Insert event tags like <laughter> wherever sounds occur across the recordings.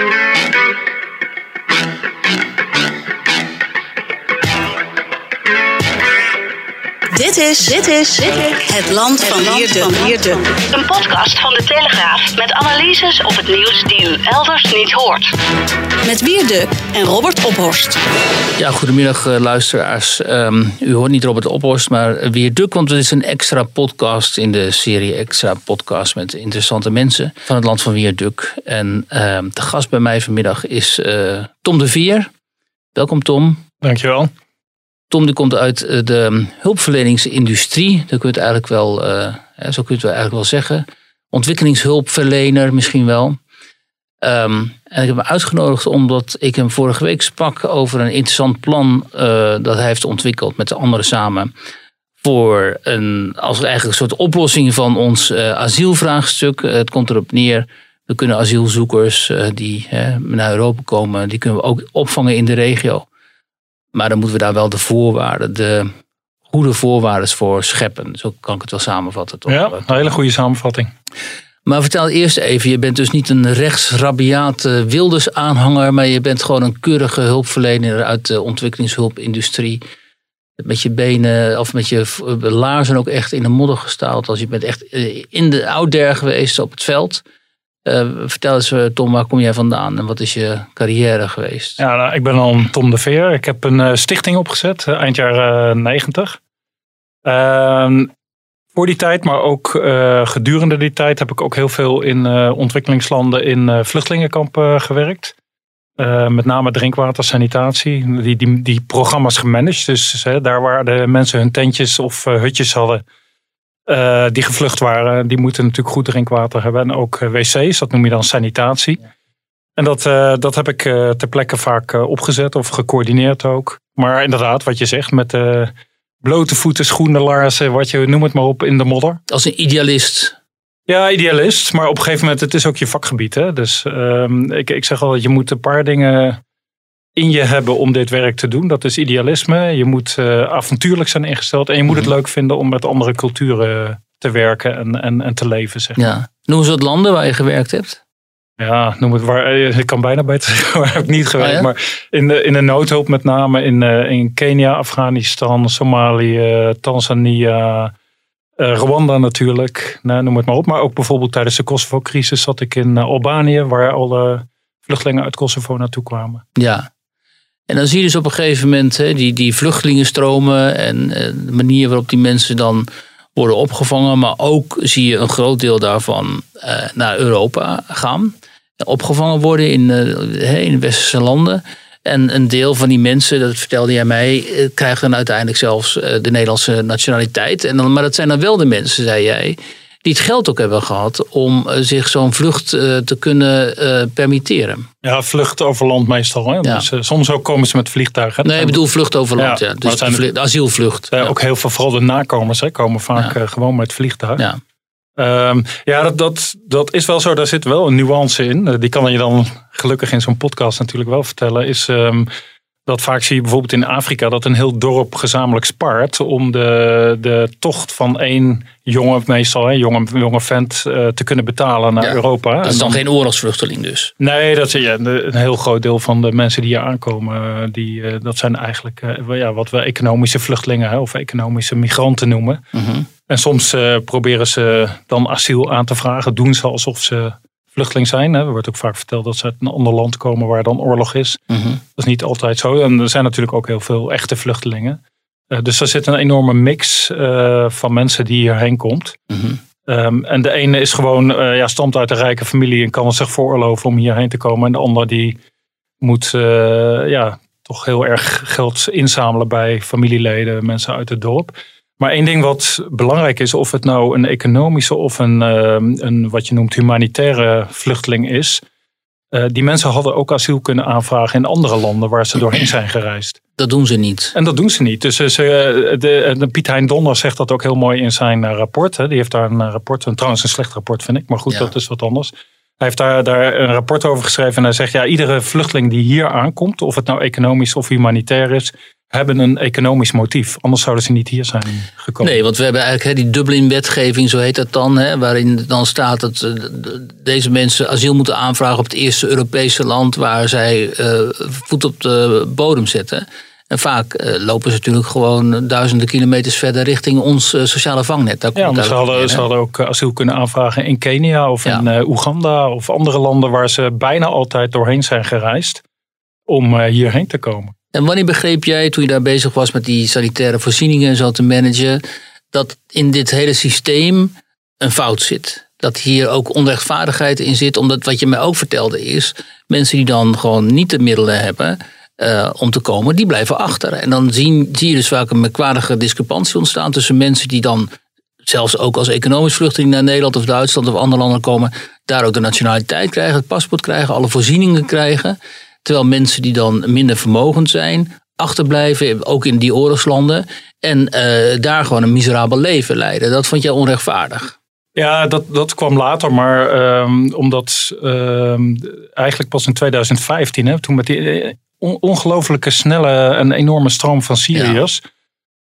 Thank you. Dit is, dit is, dit is het land van Wierde. Een podcast van de Telegraaf met analyses op het nieuws die u elders niet hoort. Met Wierde en Robert Ophorst. Ja, goedemiddag uh, luisteraars. Um, u hoort niet Robert Ophorst, maar Wierduk, want het is een extra podcast in de serie Extra Podcast met interessante mensen van het land van Wierduk. En um, de gast bij mij vanmiddag is uh, Tom de Vier. Welkom Tom. Dankjewel. Tom die komt uit eh, de hulpverleningsindustrie. Dat kun je eigenlijk wel, uh, zo kun je het eigenlijk wel zeggen. Ontwikkelingshulpverlener misschien wel. Um, en ik heb hem uitgenodigd omdat ik hem vorige week sprak over een interessant plan uh, dat hij heeft ontwikkeld met de anderen samen. Voor een, als eigenlijk een soort oplossing van ons asielvraagstuk. het komt erop neer, we kunnen asielzoekers die naar Europa komen, die kunnen we ook opvangen in de regio. Maar dan moeten we daar wel de voorwaarden, de goede voorwaarden voor scheppen. Zo kan ik het wel samenvatten. Toch? Ja, een hele goede samenvatting. Maar vertel eerst even, je bent dus niet een rechtsrabiate Wilders-aanhanger, maar je bent gewoon een keurige hulpverlener uit de ontwikkelingshulpindustrie. Met je benen of met je laarzen ook echt in de modder gestaald. Als je bent echt in de ouder geweest op het veld. Uh, vertel eens, Tom, waar kom jij vandaan en wat is je carrière geweest? Ja, nou, ik ben dan Tom de Veer. Ik heb een uh, stichting opgezet, uh, eind jaren 90. Ehm, voor die tijd, maar ook gedurende die tijd, heb ik ook heel veel in ontwikkelingslanden in vluchtelingenkampen gewerkt. met name drinkwater, sanitatie, die, die, die programma's gemanaged. Dus daar waar de mensen hun tentjes of hutjes hadden, uh, die gevlucht waren, die moeten natuurlijk goed drinkwater hebben. En ook wc's, dat noem je dan sanitatie. En dat, uh, dat heb ik uh, ter plekke vaak opgezet of gecoördineerd ook. Maar inderdaad, wat je zegt, met blote voeten, schoenen, laarzen, wat je noem het maar op, in de modder. Als een idealist. Ja, idealist. Maar op een gegeven moment, het is ook je vakgebied. Hè? Dus um, ik, ik zeg al, je moet een paar dingen in je hebben om dit werk te doen. Dat is idealisme. Je moet uh, avontuurlijk zijn ingesteld. En je moet het leuk vinden om met andere culturen te werken en, en, en te leven. Zeg maar. ja. Noem eens wat landen waar je gewerkt hebt. Ja, noem het waar. Ik kan bijna beter zeggen <laughs> waar heb ik niet gewerkt. Oh, ja? Maar in de, in de noodhulp met name in, uh, in Kenia, Afghanistan, Somalië, Tanzania, uh, Rwanda natuurlijk. Nou, noem het maar op. Maar ook bijvoorbeeld tijdens de Kosovo-crisis zat ik in Albanië, waar alle vluchtelingen uit Kosovo naartoe kwamen. Ja, en dan zie je dus op een gegeven moment hè, die, die vluchtelingenstromen en de manier waarop die mensen dan worden opgevangen. Maar ook zie je een groot deel daarvan uh, naar Europa gaan. Opgevangen worden in, uh, in westerse landen. En een deel van die mensen, dat vertelde jij mij, krijgt dan uiteindelijk zelfs de Nederlandse nationaliteit. En dan, maar dat zijn dan wel de mensen, zei jij, die het geld ook hebben gehad om eh, zich zo'n vlucht uh, te kunnen uh, permitteren. Ja, vlucht over land meestal. Hè? Ja. Dus, uh, soms ook komen ze met vliegtuigen. Nee, ik bedoel vlucht over land. Ja, ja. Dus de, vlucht, de asielvlucht. Ja, Ook heel veel, vooral de nakomers, hè, komen vaak gewoon met vliegtuig. Ja. Um, ja, dat, dat, dat is wel zo. Daar zit wel een nuance in. Die kan je dan gelukkig in zo'n podcast natuurlijk wel vertellen. Is um, dat vaak zie je bijvoorbeeld in Afrika dat een heel dorp gezamenlijk spaart om de, de tocht van één jonge, meestal hè, jonge, jonge vent uh, te kunnen betalen naar ja, Europa. Dat is dan, dan, geen oorlogsvluchteling dus? Nee, dat is ja, een heel groot deel van de mensen die hier aankomen, die, uh, dat zijn eigenlijk uh, ja, wat we economische vluchtelingen hè, of economische migranten noemen. Mm -hmm. En soms proberen ze dan asiel aan te vragen, doen ze alsof ze vluchteling zijn. Er wordt ook vaak verteld dat ze uit een ander land komen waar dan oorlog is. Mm -hmm. Dat is niet altijd zo. En er zijn natuurlijk ook heel veel echte vluchtelingen. Uh, dus er zit een enorme mix uh, van mensen die hierheen komt. Mm -hmm. um, en de ene is gewoon, uh, ja, stamt uit een rijke familie en kan het zich veroorloven om hierheen te komen. En de ander die moet ja, toch heel erg geld inzamelen bij familieleden, mensen uit het dorp. Maar één ding wat belangrijk is, of het nou een economische of een, uh, een wat je noemt humanitaire vluchteling is. Eh, die mensen hadden ook asiel kunnen aanvragen in andere landen waar ze doorheen zijn gereisd. Dat doen ze niet. En dat doen ze niet. Dus ze, de, de, Piet Hein Donner zegt dat ook heel mooi in zijn eh, rapport. Hè. Die heeft daar een rapport, een, trouwens een slecht rapport vind ik, maar goed, Ja. dat is wat anders. Hij heeft daar, daar een rapport over geschreven en hij zegt, ja, iedere vluchteling die hier aankomt, of het nou economisch of humanitair is, hebben een economisch motief. Anders zouden ze niet hier zijn gekomen. Nee, want we hebben eigenlijk hè, die Dublin-wetgeving, zo heet dat dan, hè, waarin dan staat dat eh, deze mensen asiel moeten aanvragen op het eerste Europese land waar zij eh, voet op de bodem zetten. En vaak eh, lopen ze natuurlijk gewoon duizenden kilometers verder richting ons sociale vangnet. Daar komt Ja, ze hadden, ze hadden ook asiel kunnen aanvragen in Kenia of Ja. in Oeganda of andere landen waar ze bijna altijd doorheen zijn gereisd om hierheen te komen. En wanneer begreep jij, toen je daar bezig was met die sanitaire voorzieningen en zo te managen, dat in dit hele systeem een fout zit? Dat hier ook onrechtvaardigheid in zit, omdat wat je mij ook vertelde is, mensen die dan gewoon niet de middelen hebben eh, om te komen, die blijven achter. En dan zien, zie je dus vaak een merkwaardige discrepantie ontstaan tussen mensen die dan zelfs ook als economisch vluchteling naar Nederland of Duitsland of andere landen komen, daar ook de nationaliteit krijgen, het paspoort krijgen, alle voorzieningen krijgen. Terwijl mensen die dan minder vermogend zijn, achterblijven, ook in die oorlogslanden, en eh, daar gewoon een miserabel leven leiden. Dat vond jij onrechtvaardig. Ja, dat, dat kwam later, maar ehm, omdat ehm, eigenlijk pas in 2015, hè, toen met die eh, on- ongelooflijke snelle en enorme stroom van Syriërs.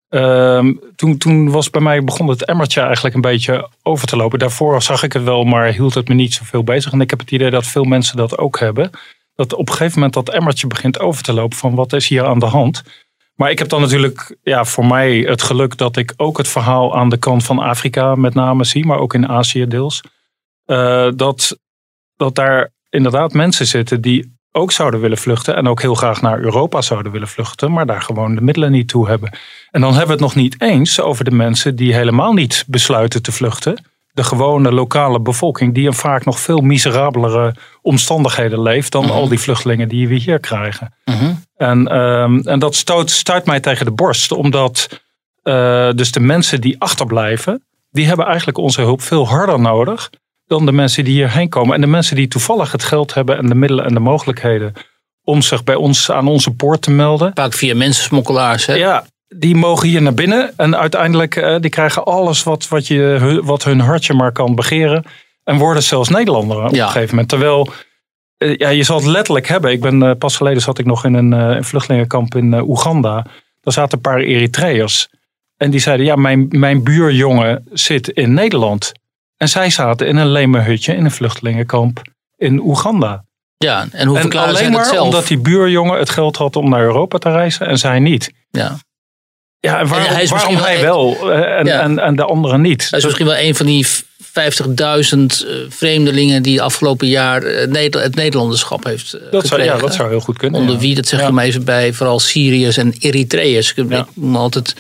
ehm, toen, toen was bij mij begon het emmertje eigenlijk een beetje over te lopen. Daarvoor zag ik het wel, maar hield het me niet zoveel bezig. En ik heb het idee dat veel mensen dat ook hebben. Dat op een gegeven moment dat emmertje begint over te lopen van wat is hier aan de hand. Maar ik heb dan natuurlijk ja, voor mij het geluk dat ik ook het verhaal aan de kant van Afrika met name zie, maar ook in Azië deels. Eh, dat, dat daar inderdaad mensen zitten die ook zouden willen vluchten en ook heel graag naar Europa zouden willen vluchten, maar daar gewoon de middelen niet toe hebben. En dan hebben we het nog niet eens over de mensen die helemaal niet besluiten te vluchten. De gewone lokale bevolking, die in vaak nog veel miserabelere omstandigheden leeft dan al die vluchtelingen die we hier krijgen. En, ehm, en dat stoot, stuit mij tegen de borst, omdat eh, dus de mensen die achterblijven, die hebben eigenlijk onze hulp veel harder nodig dan de mensen die hierheen komen. En de mensen die toevallig het geld hebben en de middelen en de mogelijkheden om zich bij ons aan onze poort te melden. Vaak via mensensmokkelaars. Hè? Ja, die mogen hier naar binnen en uiteindelijk eh, die krijgen alles wat, wat, je, wat hun hartje maar kan begeren. En worden zelfs Nederlander op Ja. een gegeven moment. Terwijl, eh, ja, je zal het letterlijk hebben. Ik ben, eh, pas geleden zat ik nog in een, een vluchtelingenkamp in Oeganda. Daar zaten een paar Eritreërs. En die zeiden, ja, mijn, mijn buurjongen zit in Nederland. En zij zaten in een lemenhutje in een vluchtelingenkamp in Oeganda. Ja, en hoe En alleen maar zelf? omdat die buurjongen het geld had om naar Europa te reizen en zij niet. ja. Ja, en waarom, hij is waarom misschien hij wel eh, en, Ja. en, en de anderen niet? Hij is misschien wel een van die 50.000 eh, vreemdelingen die afgelopen jaar eh, het Nederlanderschap heeft dat, zou, ja, dat zou heel goed kunnen. Onder ja. wie, dat zeg Ja. je maar even bij, vooral Syriërs en Eritreërs. Ik, Ja. moet altijd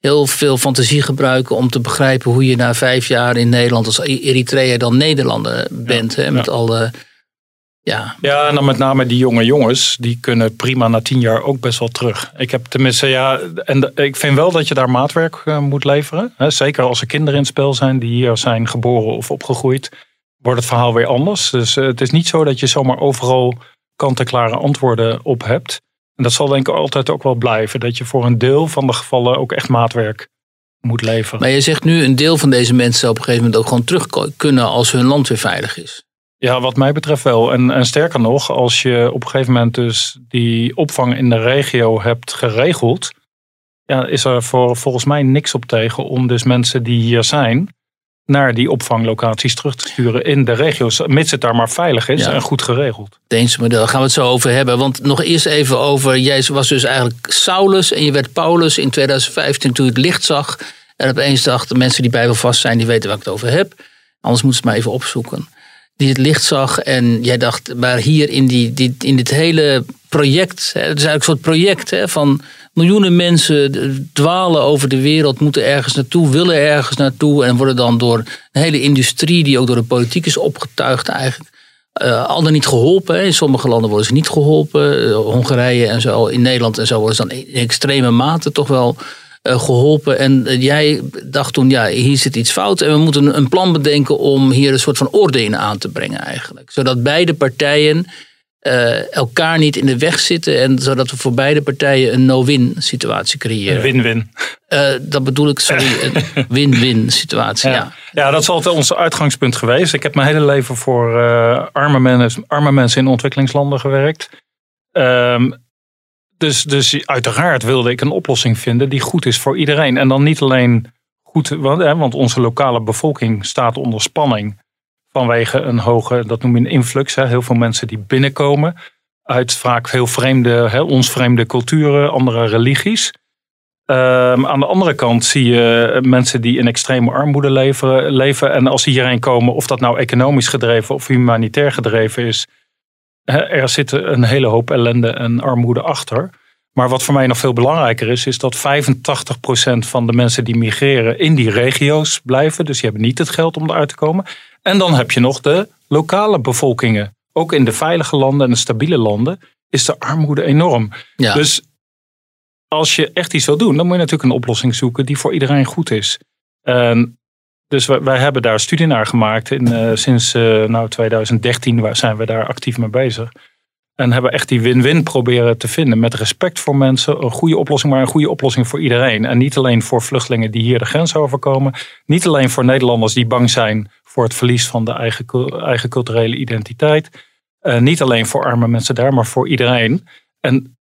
heel veel fantasie gebruiken om te begrijpen hoe je na vijf jaar in Nederland als Eritreër dan Nederlander bent. Hè, met Ja. alle, ja, Ja, en dan met name die jonge jongens, die kunnen prima na tien jaar ook best wel terug. Ik heb tenminste, ja, en ik vind wel dat je daar maatwerk eh, moet leveren. Hè, zeker als er kinderen in het spel zijn die hier zijn geboren of opgegroeid, wordt het verhaal weer anders. Dus eh, het is niet zo dat je zomaar overal kant-en-klare antwoorden op hebt. En dat zal denk ik altijd ook wel blijven. Dat je voor een deel van de gevallen ook echt maatwerk moet leveren. Maar je zegt nu een deel van deze mensen op een gegeven moment ook gewoon terug kunnen als hun land weer veilig is. Ja, wat mij betreft wel. En, en sterker nog, als je op een gegeven moment dus die opvang in de regio hebt geregeld, ja, is er voor, volgens mij niks op tegen om dus mensen die hier zijn naar die opvanglocaties terug te sturen in de regio's, mits het daar maar veilig is Ja. en goed geregeld. Deense model, daar gaan we het zo over hebben. Want nog eerst even over, jij was dus eigenlijk Saulus en je werd Paulus in 2015 toen je het licht zag. En opeens dachten mensen die bijbelvast zijn, die weten waar ik het over heb. Anders moeten ze het maar even opzoeken. Die het licht zag en jij dacht, maar hier in, die, die, in dit hele project, hè, het is eigenlijk een soort project hè, van miljoenen mensen dwalen over de wereld, moeten ergens naartoe, willen ergens naartoe en worden dan door een hele industrie die ook door de politiek is opgetuigd eigenlijk eh, al dan niet geholpen. In sommige landen worden ze niet geholpen. Eh, Hongarije en zo, in Nederland en zo worden ze dan in extreme mate toch wel geholpen. En eh, jij dacht toen, ja, hier zit iets fout. En we moeten een plan bedenken om hier een soort van orde in aan te brengen eigenlijk. Zodat beide partijen eh, elkaar niet in de weg zitten. En zodat we voor beide partijen een no-win situatie creëren. Win-win. Eh, dat bedoel ik, sorry, <laughs> een win-win situatie. Ja. Ja. ja, dat is altijd ons uitgangspunt geweest. Ik heb mijn hele leven voor eh, arme, mensen, arme mensen in ontwikkelingslanden gewerkt. Ehm, dus, dus uiteraard wilde ik een oplossing vinden die goed is voor iedereen. En dan niet alleen goed, want, hè, want onze lokale bevolking staat onder spanning vanwege een hoge, dat noem je een influx. Hè, heel veel mensen die binnenkomen uit vaak heel vreemde, hè, ons vreemde culturen, andere religies. Ehm, aan de andere kant zie je mensen die in extreme armoede leven, leven. En als die hierheen komen, of dat nou economisch gedreven of humanitair gedreven is, er zit een hele hoop ellende en armoede achter. Maar wat voor mij nog veel belangrijker is, is dat 85% van de mensen die migreren in die regio's blijven. Dus die hebben niet het geld om eruit te komen. En dan heb je nog de lokale bevolkingen. Ook in de veilige landen en de stabiele landen is de armoede enorm. Ja. Dus als je echt iets wil doen, dan moet je natuurlijk een oplossing zoeken die voor iedereen goed is. En dus wij, hebben daar studie naar gemaakt. Eh, sinds eh, nou, 2013 waar zijn we daar actief mee bezig. En hebben echt die win-win proberen te vinden. Met respect voor mensen. Een goede oplossing, maar een goede oplossing voor iedereen. En niet alleen voor vluchtelingen die hier de grens overkomen. Niet alleen voor Nederlanders die bang zijn voor het verlies van de eigen, cul- eigen culturele identiteit. Eh, niet alleen voor arme mensen daar, maar voor iedereen. En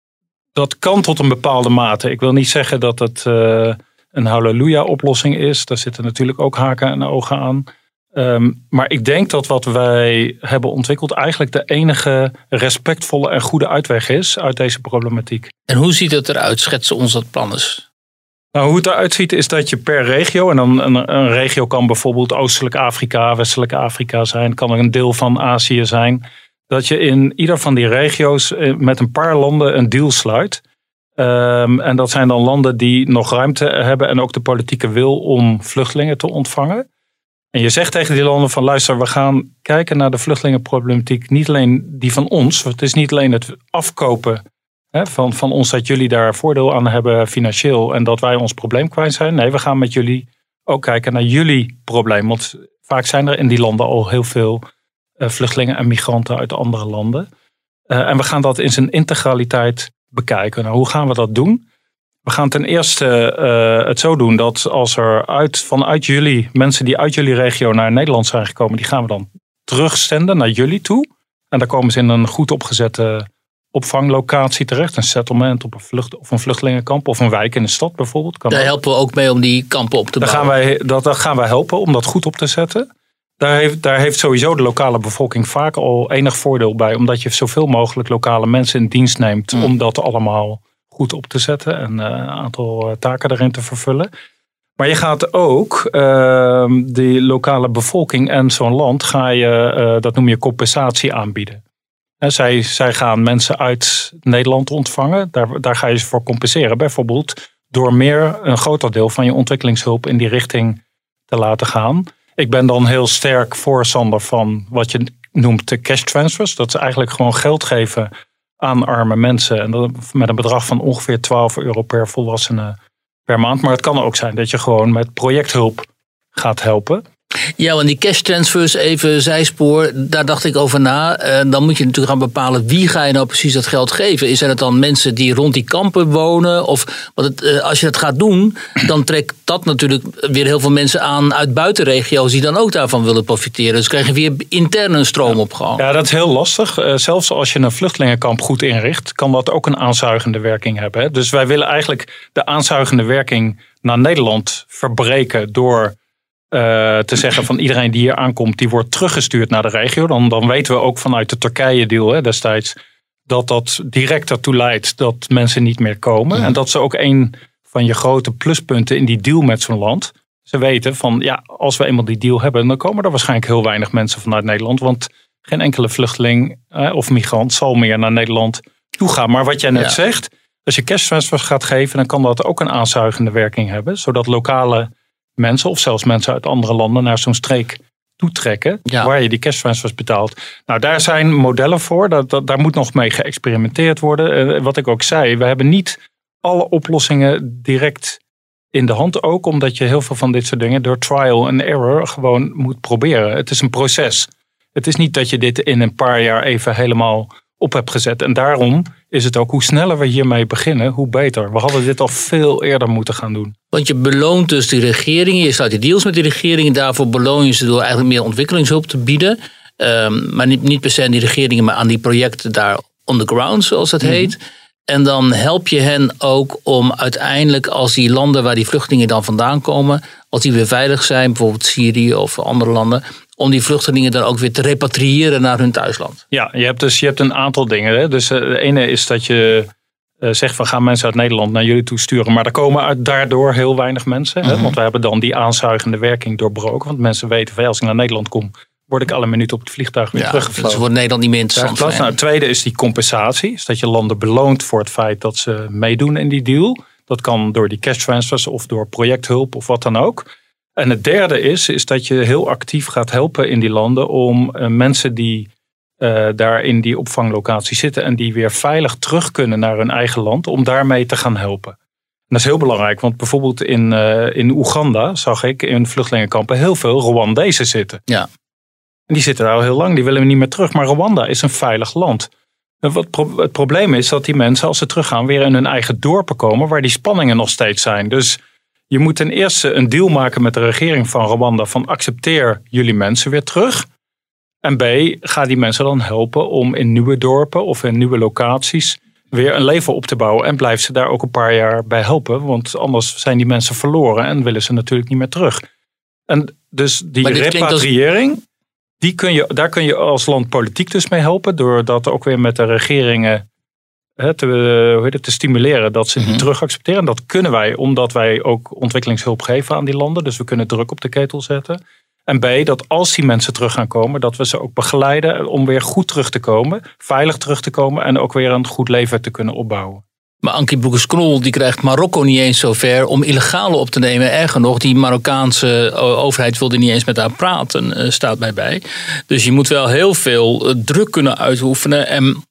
dat kan tot een bepaalde mate. Ik wil niet zeggen dat het een halleluja-oplossing is. Daar zitten natuurlijk ook haken en ogen aan. Ehm, maar ik denk dat wat wij hebben ontwikkeld eigenlijk de enige respectvolle en goede uitweg is uit deze problematiek. En hoe ziet het eruit? Schetsen ons dat plan eens. Nou, hoe het eruit ziet is dat je per regio, en dan een, een regio kan bijvoorbeeld Oostelijk Afrika, Westelijk Afrika zijn, kan er een deel van Azië zijn, dat je in ieder van die regio's eh, met een paar landen een deal sluit. Ehm, en dat zijn dan landen die nog ruimte hebben en ook de politieke wil om vluchtelingen te ontvangen. En je zegt tegen die landen van luister, we gaan kijken naar de vluchtelingenproblematiek. Niet alleen die van ons, het is niet alleen het afkopen hè, van, van ons dat jullie daar voordeel aan hebben financieel en dat wij ons probleem kwijt zijn. Nee, we gaan met jullie ook kijken naar jullie probleem. Want vaak zijn er in die landen al heel veel eh, vluchtelingen en migranten uit andere landen. Eh, en we gaan dat in zijn integraliteit bekijken. Nou, hoe gaan we dat doen? We gaan ten eerste eh, het zo doen dat als er uit, vanuit jullie, mensen die uit jullie regio naar Nederland zijn gekomen, die gaan we dan terugzenden naar jullie toe. En daar komen ze in een goed opgezette opvanglocatie terecht. Een settlement op een vlucht, of een vluchtelingenkamp of een wijk in de stad bijvoorbeeld. Kan Daar helpen we ook mee om die kampen op te Daar gaan, bouwen. wij, dat, daar gaan wij helpen om dat goed op te zetten. Daar heeft, daar heeft sowieso de lokale bevolking vaak al enig voordeel bij. Omdat je zoveel mogelijk lokale mensen in dienst neemt. Mm. Om dat allemaal goed op te zetten. En eh, een aantal eh, taken erin te vervullen. Maar je gaat ook ehm, die lokale bevolking en zo'n land. Ga je, eh, dat noem je compensatie aanbieden. En zij, zij gaan mensen uit Nederland ontvangen. Daar, daar ga je ze voor compenseren. Bijvoorbeeld door meer een groter deel van je ontwikkelingshulp in die richting te laten gaan. Ik ben dan heel sterk voorstander van wat je noemt de cash transfers. Dat is eigenlijk gewoon geld geven aan arme mensen. En dat met een bedrag van ongeveer 12 euro per volwassene per maand. Maar het kan ook zijn dat je gewoon met projecthulp gaat helpen. Ja, want die cash transfers, even zijspoor, daar dacht ik over na. En dan moet je natuurlijk gaan bepalen wie ga je nou precies dat geld geven. Zijn het dan mensen die rond die kampen wonen? Of want het, eh, als je dat gaat doen, dan trekt dat natuurlijk weer heel veel mensen aan uit buitenregio's die dan ook daarvan willen profiteren. Dus krijg je weer intern een stroom op gang. Ja, dat is heel lastig. Eh, zelfs als je een vluchtelingenkamp goed inricht, kan dat ook een aanzuigende werking hebben. hè. Dus wij willen eigenlijk de aanzuigende werking naar Nederland verbreken door eh, te zeggen van iedereen die hier aankomt, die wordt teruggestuurd naar de regio. Dan, dan weten we ook vanuit de Turkije-deal hè, destijds dat dat direct ertoe leidt dat mensen niet meer komen. En dat is ook een van je grote pluspunten in die deal met zo'n land. Ze weten van ja, als we eenmaal die deal hebben, dan komen er waarschijnlijk heel weinig mensen vanuit Nederland. Want geen enkele vluchteling eh, of migrant zal meer naar Nederland toe gaan. Maar wat jij net Ja. zegt, als je cash transfers gaat geven, dan kan dat ook een aanzuigende werking hebben. Zodat lokale mensen of zelfs mensen uit andere landen naar zo'n streek toetrekken. Ja. Waar je die cash transfers betaalt. Nou, daar zijn modellen voor. Dat, dat, daar moet nog mee geëxperimenteerd worden. Eh, wat ik ook zei, we hebben niet alle oplossingen direct in de hand ook omdat je heel veel van dit soort dingen door trial and error gewoon moet proberen. Het is een proces. Het is niet dat je dit in een paar jaar even helemaal op hebt gezet. En daarom is het ook hoe sneller we hiermee beginnen, hoe beter. We hadden dit al veel eerder moeten gaan doen. Want je beloont dus die regeringen, je sluit die deals met die regeringen. Daarvoor beloon je ze door eigenlijk meer ontwikkelingshulp te bieden. Ehm, maar niet, niet per se aan die regeringen, maar aan die projecten daar on the ground, zoals het heet. En dan help je hen ook om uiteindelijk, als die landen waar die vluchtelingen dan vandaan komen, als die weer veilig zijn, bijvoorbeeld Syrië of andere landen, om die vluchtelingen dan ook weer te repatriëren naar hun thuisland. Ja, je hebt dus je hebt een aantal dingen. Hè? Dus uh, de ene is dat je uh, zegt van gaan mensen uit Nederland naar jullie toe sturen. Maar er komen uit, daardoor heel weinig mensen. Hè? Want we hebben dan die aanzuigende werking doorbroken. Want mensen weten van als ik naar Nederland kom, word ik alle minuut op het vliegtuig weer Ja, teruggevlogen. dus wordt Nederland niet meer interessant. Nou, het tweede is die compensatie. Is dat je landen beloont voor het feit dat ze meedoen in die deal. Dat kan door die cash transfers of door projecthulp of wat dan ook. En het derde is, is dat je heel actief gaat helpen in die landen om eh, mensen die eh, daar in die opvanglocatie zitten en die weer veilig terug kunnen naar hun eigen land, om daarmee te gaan helpen. En dat is heel belangrijk, want bijvoorbeeld in, eh, in Oeganda zag ik in vluchtelingenkampen heel veel Rwandezen zitten. Ja. Die zitten daar al heel lang, die willen niet meer terug. Maar Rwanda is een veilig land. Wat pro- het probleem is dat die mensen, als ze teruggaan, weer in hun eigen dorpen komen, waar die spanningen nog steeds zijn. Dus je moet ten eerste een deal maken met de regering van Rwanda van accepteer jullie mensen weer terug. En B, ga die mensen dan helpen om in nieuwe dorpen of in nieuwe locaties weer een leven op te bouwen. En blijf ze daar ook een paar jaar bij helpen. Want anders zijn die mensen verloren en willen ze natuurlijk niet meer terug. En dus die als- repatriëring, die kun je, daar kun je als land politiek dus mee helpen. Door dat ook weer met de regeringen hè, te, hoe heet het, te stimuleren dat ze die Mhm. terug accepteren. En dat kunnen wij omdat wij ook ontwikkelingshulp geven aan die landen. Dus we kunnen druk op de ketel zetten. En B, dat als die mensen terug gaan komen, dat we ze ook begeleiden om weer goed terug te komen, veilig terug te komen en ook weer een goed leven te kunnen opbouwen. Maar Ankie Broekers-Knol die krijgt Marokko niet eens zover om illegale op te nemen. Erger nog, die Marokkaanse o- overheid wilde niet eens met haar praten, eh, staat mij bij. Dus je moet wel heel veel eh, druk kunnen uitoefenen. En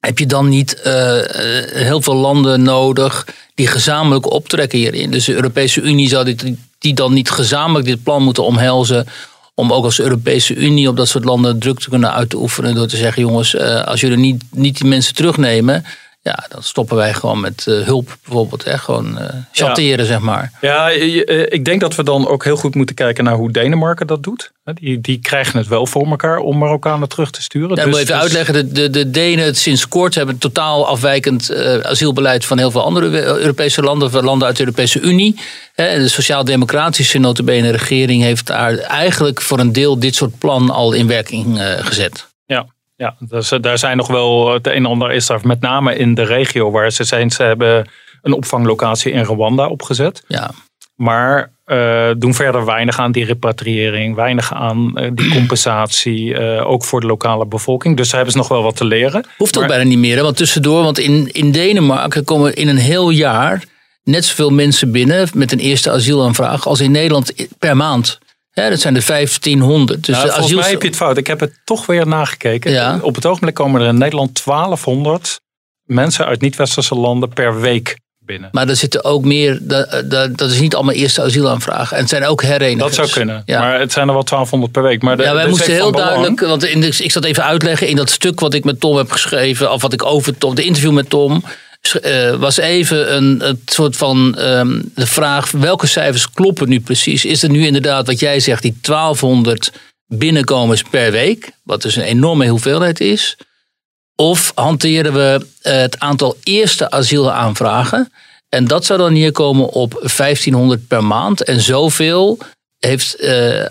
heb je dan niet eh, eh, heel veel landen nodig die gezamenlijk optrekken hierin? Dus de Europese Unie zou dit, die dan niet gezamenlijk dit plan moeten omhelzen. Om ook als Europese Unie op dat soort landen druk te kunnen uitoefenen. Door te zeggen: jongens, eh, als jullie niet, niet die mensen terugnemen. Ja, dan stoppen wij gewoon met eh, hulp bijvoorbeeld. Hè? Gewoon eh chanteren, zeg maar. Ja, eh, ik denk dat we dan ook heel goed moeten kijken naar hoe Denemarken dat doet. Die, die krijgen het wel voor elkaar om Marokkanen terug te sturen. Ja, ik Dus- moet even dus- uitleggen, de, de, de Denen sinds kort hebben een totaal afwijkend asielbeleid van heel veel andere Europese landen, of landen uit de Europese Unie. En de sociaal-democratische notabene regering heeft daar eigenlijk voor een deel dit soort plan al in werking gezet. Ja, ja dus, eh, daar zijn nog wel het een en ander is daar met name in de regio waar ze zijn. Ze hebben een opvanglocatie in Rwanda opgezet. Ja. Maar eh, doen verder weinig aan die repatriëring, weinig aan eh, die compensatie, eh, ook voor de lokale bevolking. Dus daar hebben ze nog wel wat te leren. Hoeft ook bijna niet meer, hè, want tussendoor, want in, in Denemarken komen in een heel jaar net zoveel mensen binnen met een eerste asielaanvraag als in Nederland per maand. Hè, dat zijn er 1500. Dus Nou, de volgens asiel... mij heb je het fout. Ik heb het toch weer nagekeken. Ja. Op het ogenblik komen er in Nederland 1200 mensen uit niet-westerse landen per week binnen. Maar er zitten ook meer, dat, dat, dat is niet allemaal eerste asielaanvragen. En het zijn ook herenigers. Dat zou kunnen. Ja. Maar het zijn er wel 1200 per week. Maar de- ja, wij moesten heel duidelijk, want in de, ik zat even uitleggen in dat stuk wat ik met Tom heb geschreven, of wat ik over Tom, de interview met Tom, eh, was even een, een soort van ehm, de vraag: welke cijfers kloppen nu precies? Is het nu inderdaad wat jij zegt, die 1200 binnenkomers per week, wat dus een enorme hoeveelheid is? Of hanteren we eh, het aantal eerste asielaanvragen? En dat zou dan neerkomen op 1500 per maand. En zoveel heeft eh,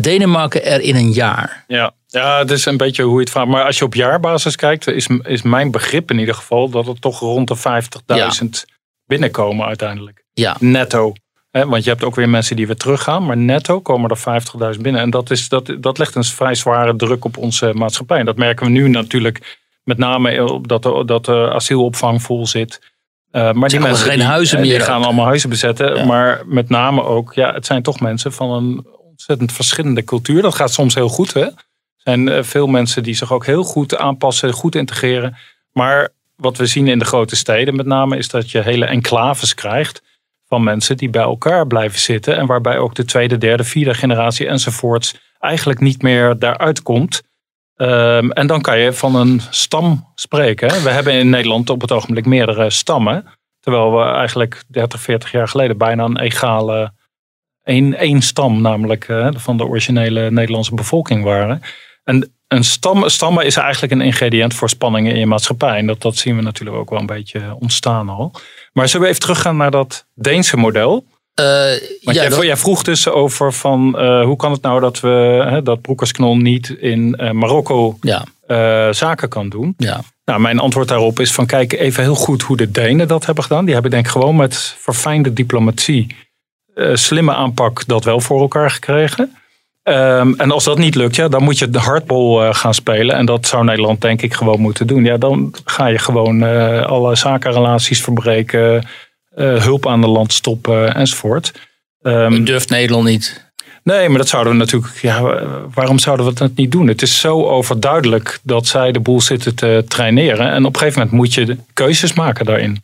Denemarken er in een jaar. Ja. Ja, het is een beetje hoe je het vraagt. Maar als je op jaarbasis kijkt, is, is mijn begrip in ieder geval dat het toch rond de 50.000 binnenkomen uiteindelijk. Ja, Netto. Want je hebt ook weer mensen die weer teruggaan, maar netto komen er 50.000 binnen. En dat, is, dat, dat legt een vrij zware druk op onze maatschappij. En dat merken we nu natuurlijk met name dat de, dat de asielopvang vol zit. Eh, maar die mensen geen die, huizen eh, die meer gaan ook. allemaal huizen bezetten. Ja. Maar met name ook, ja, het zijn toch mensen van een ontzettend verschillende cultuur. Dat gaat soms heel goed. Hè? Zijn eh, veel mensen die zich ook heel goed aanpassen, goed integreren. Maar wat we zien in de grote steden met name is dat je hele enclaves krijgt van mensen die bij elkaar blijven zitten. En waarbij ook de tweede, derde, vierde generatie enzovoorts eigenlijk niet meer daaruit komt. Ehm, en dan kan je van een stam spreken. We hebben in Nederland op het ogenblik meerdere stammen. Terwijl we eigenlijk 30, 40 jaar geleden bijna een egale één, één stam, namelijk eh, van de originele Nederlandse bevolking waren. En een stam, stammen is eigenlijk een ingrediënt voor spanningen in je maatschappij. En dat, dat zien we natuurlijk ook wel een beetje ontstaan al. Maar zullen we even teruggaan naar dat Deense model? Eh, Want ja, jij, dat- jij vroeg dus over van eh, hoe kan het nou dat we hè, dat Broekersknol niet in eh, Marokko ja, zaken kan doen. ja. Nou, mijn antwoord daarop is van kijk even heel goed hoe de Denen dat hebben gedaan. Die hebben denk ik gewoon met verfijnde diplomatie, slimme aanpak dat wel voor elkaar gekregen. Ehm, en als dat niet lukt, ja, dan moet je de hardball eh, gaan spelen. En dat zou Nederland denk ik gewoon moeten doen. Ja, dan ga je gewoon eh, alle zakenrelaties verbreken, eh, hulp aan de land stoppen enzovoort. Dat durft Nederland niet. Nee, maar dat zouden we natuurlijk. Ja, waarom zouden we dat niet doen? Het is zo overduidelijk dat zij de boel zitten te traineren. En op een gegeven moment moet je keuzes maken daarin.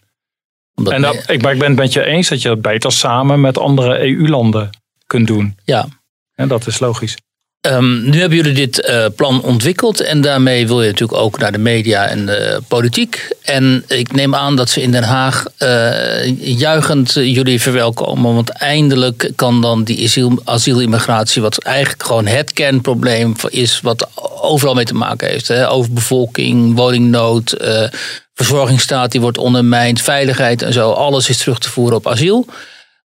Omdat En dat, ik, maar ik ben het met je eens dat je dat beter samen met andere EU-landen kunt doen. ja. En dat is logisch. Ehm, nu hebben jullie dit eh, plan ontwikkeld en daarmee wil je natuurlijk ook naar de media en de politiek. En ik neem aan dat ze in Den Haag eh, juichend jullie verwelkomen, want eindelijk kan dan die asiel, asielimmigratie, wat eigenlijk gewoon het kernprobleem is, wat overal mee te maken heeft. Hè? Overbevolking, woningnood, eh, verzorgingsstaat die wordt ondermijnd, veiligheid en zo, alles is terug te voeren op asiel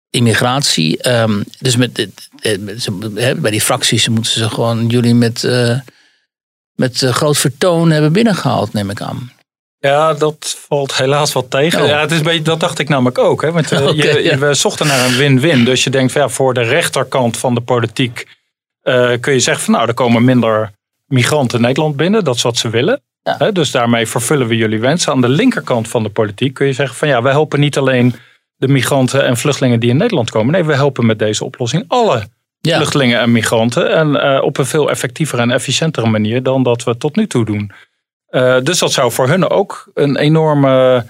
immigratie. Ehm, dus met, eh, bij die fracties moeten ze gewoon jullie met, eh, met eh, groot vertoon hebben binnengehaald, neem ik aan. Ja, dat valt helaas wat tegen. Oh. Ja, het is een beetje, dat dacht ik namelijk ook. Hè? Want <laughs> je, ja. we zochten naar een win-win. Dus je denkt, van, ja, voor de rechterkant van de politiek kun je zeggen van nou, er komen minder migranten Nederland binnen. Dat is wat ze willen. Ja. Hè, dus daarmee vervullen we jullie wensen. Aan de linkerkant van de politiek kun je zeggen van ja, wij helpen niet alleen de migranten en vluchtelingen die in Nederland komen. Nee, we helpen met deze oplossing alle Ja, vluchtelingen en migranten. En eh, op een veel effectievere en efficiëntere manier dan dat we tot nu toe doen. Eh, dus dat zou voor hun ook een enorme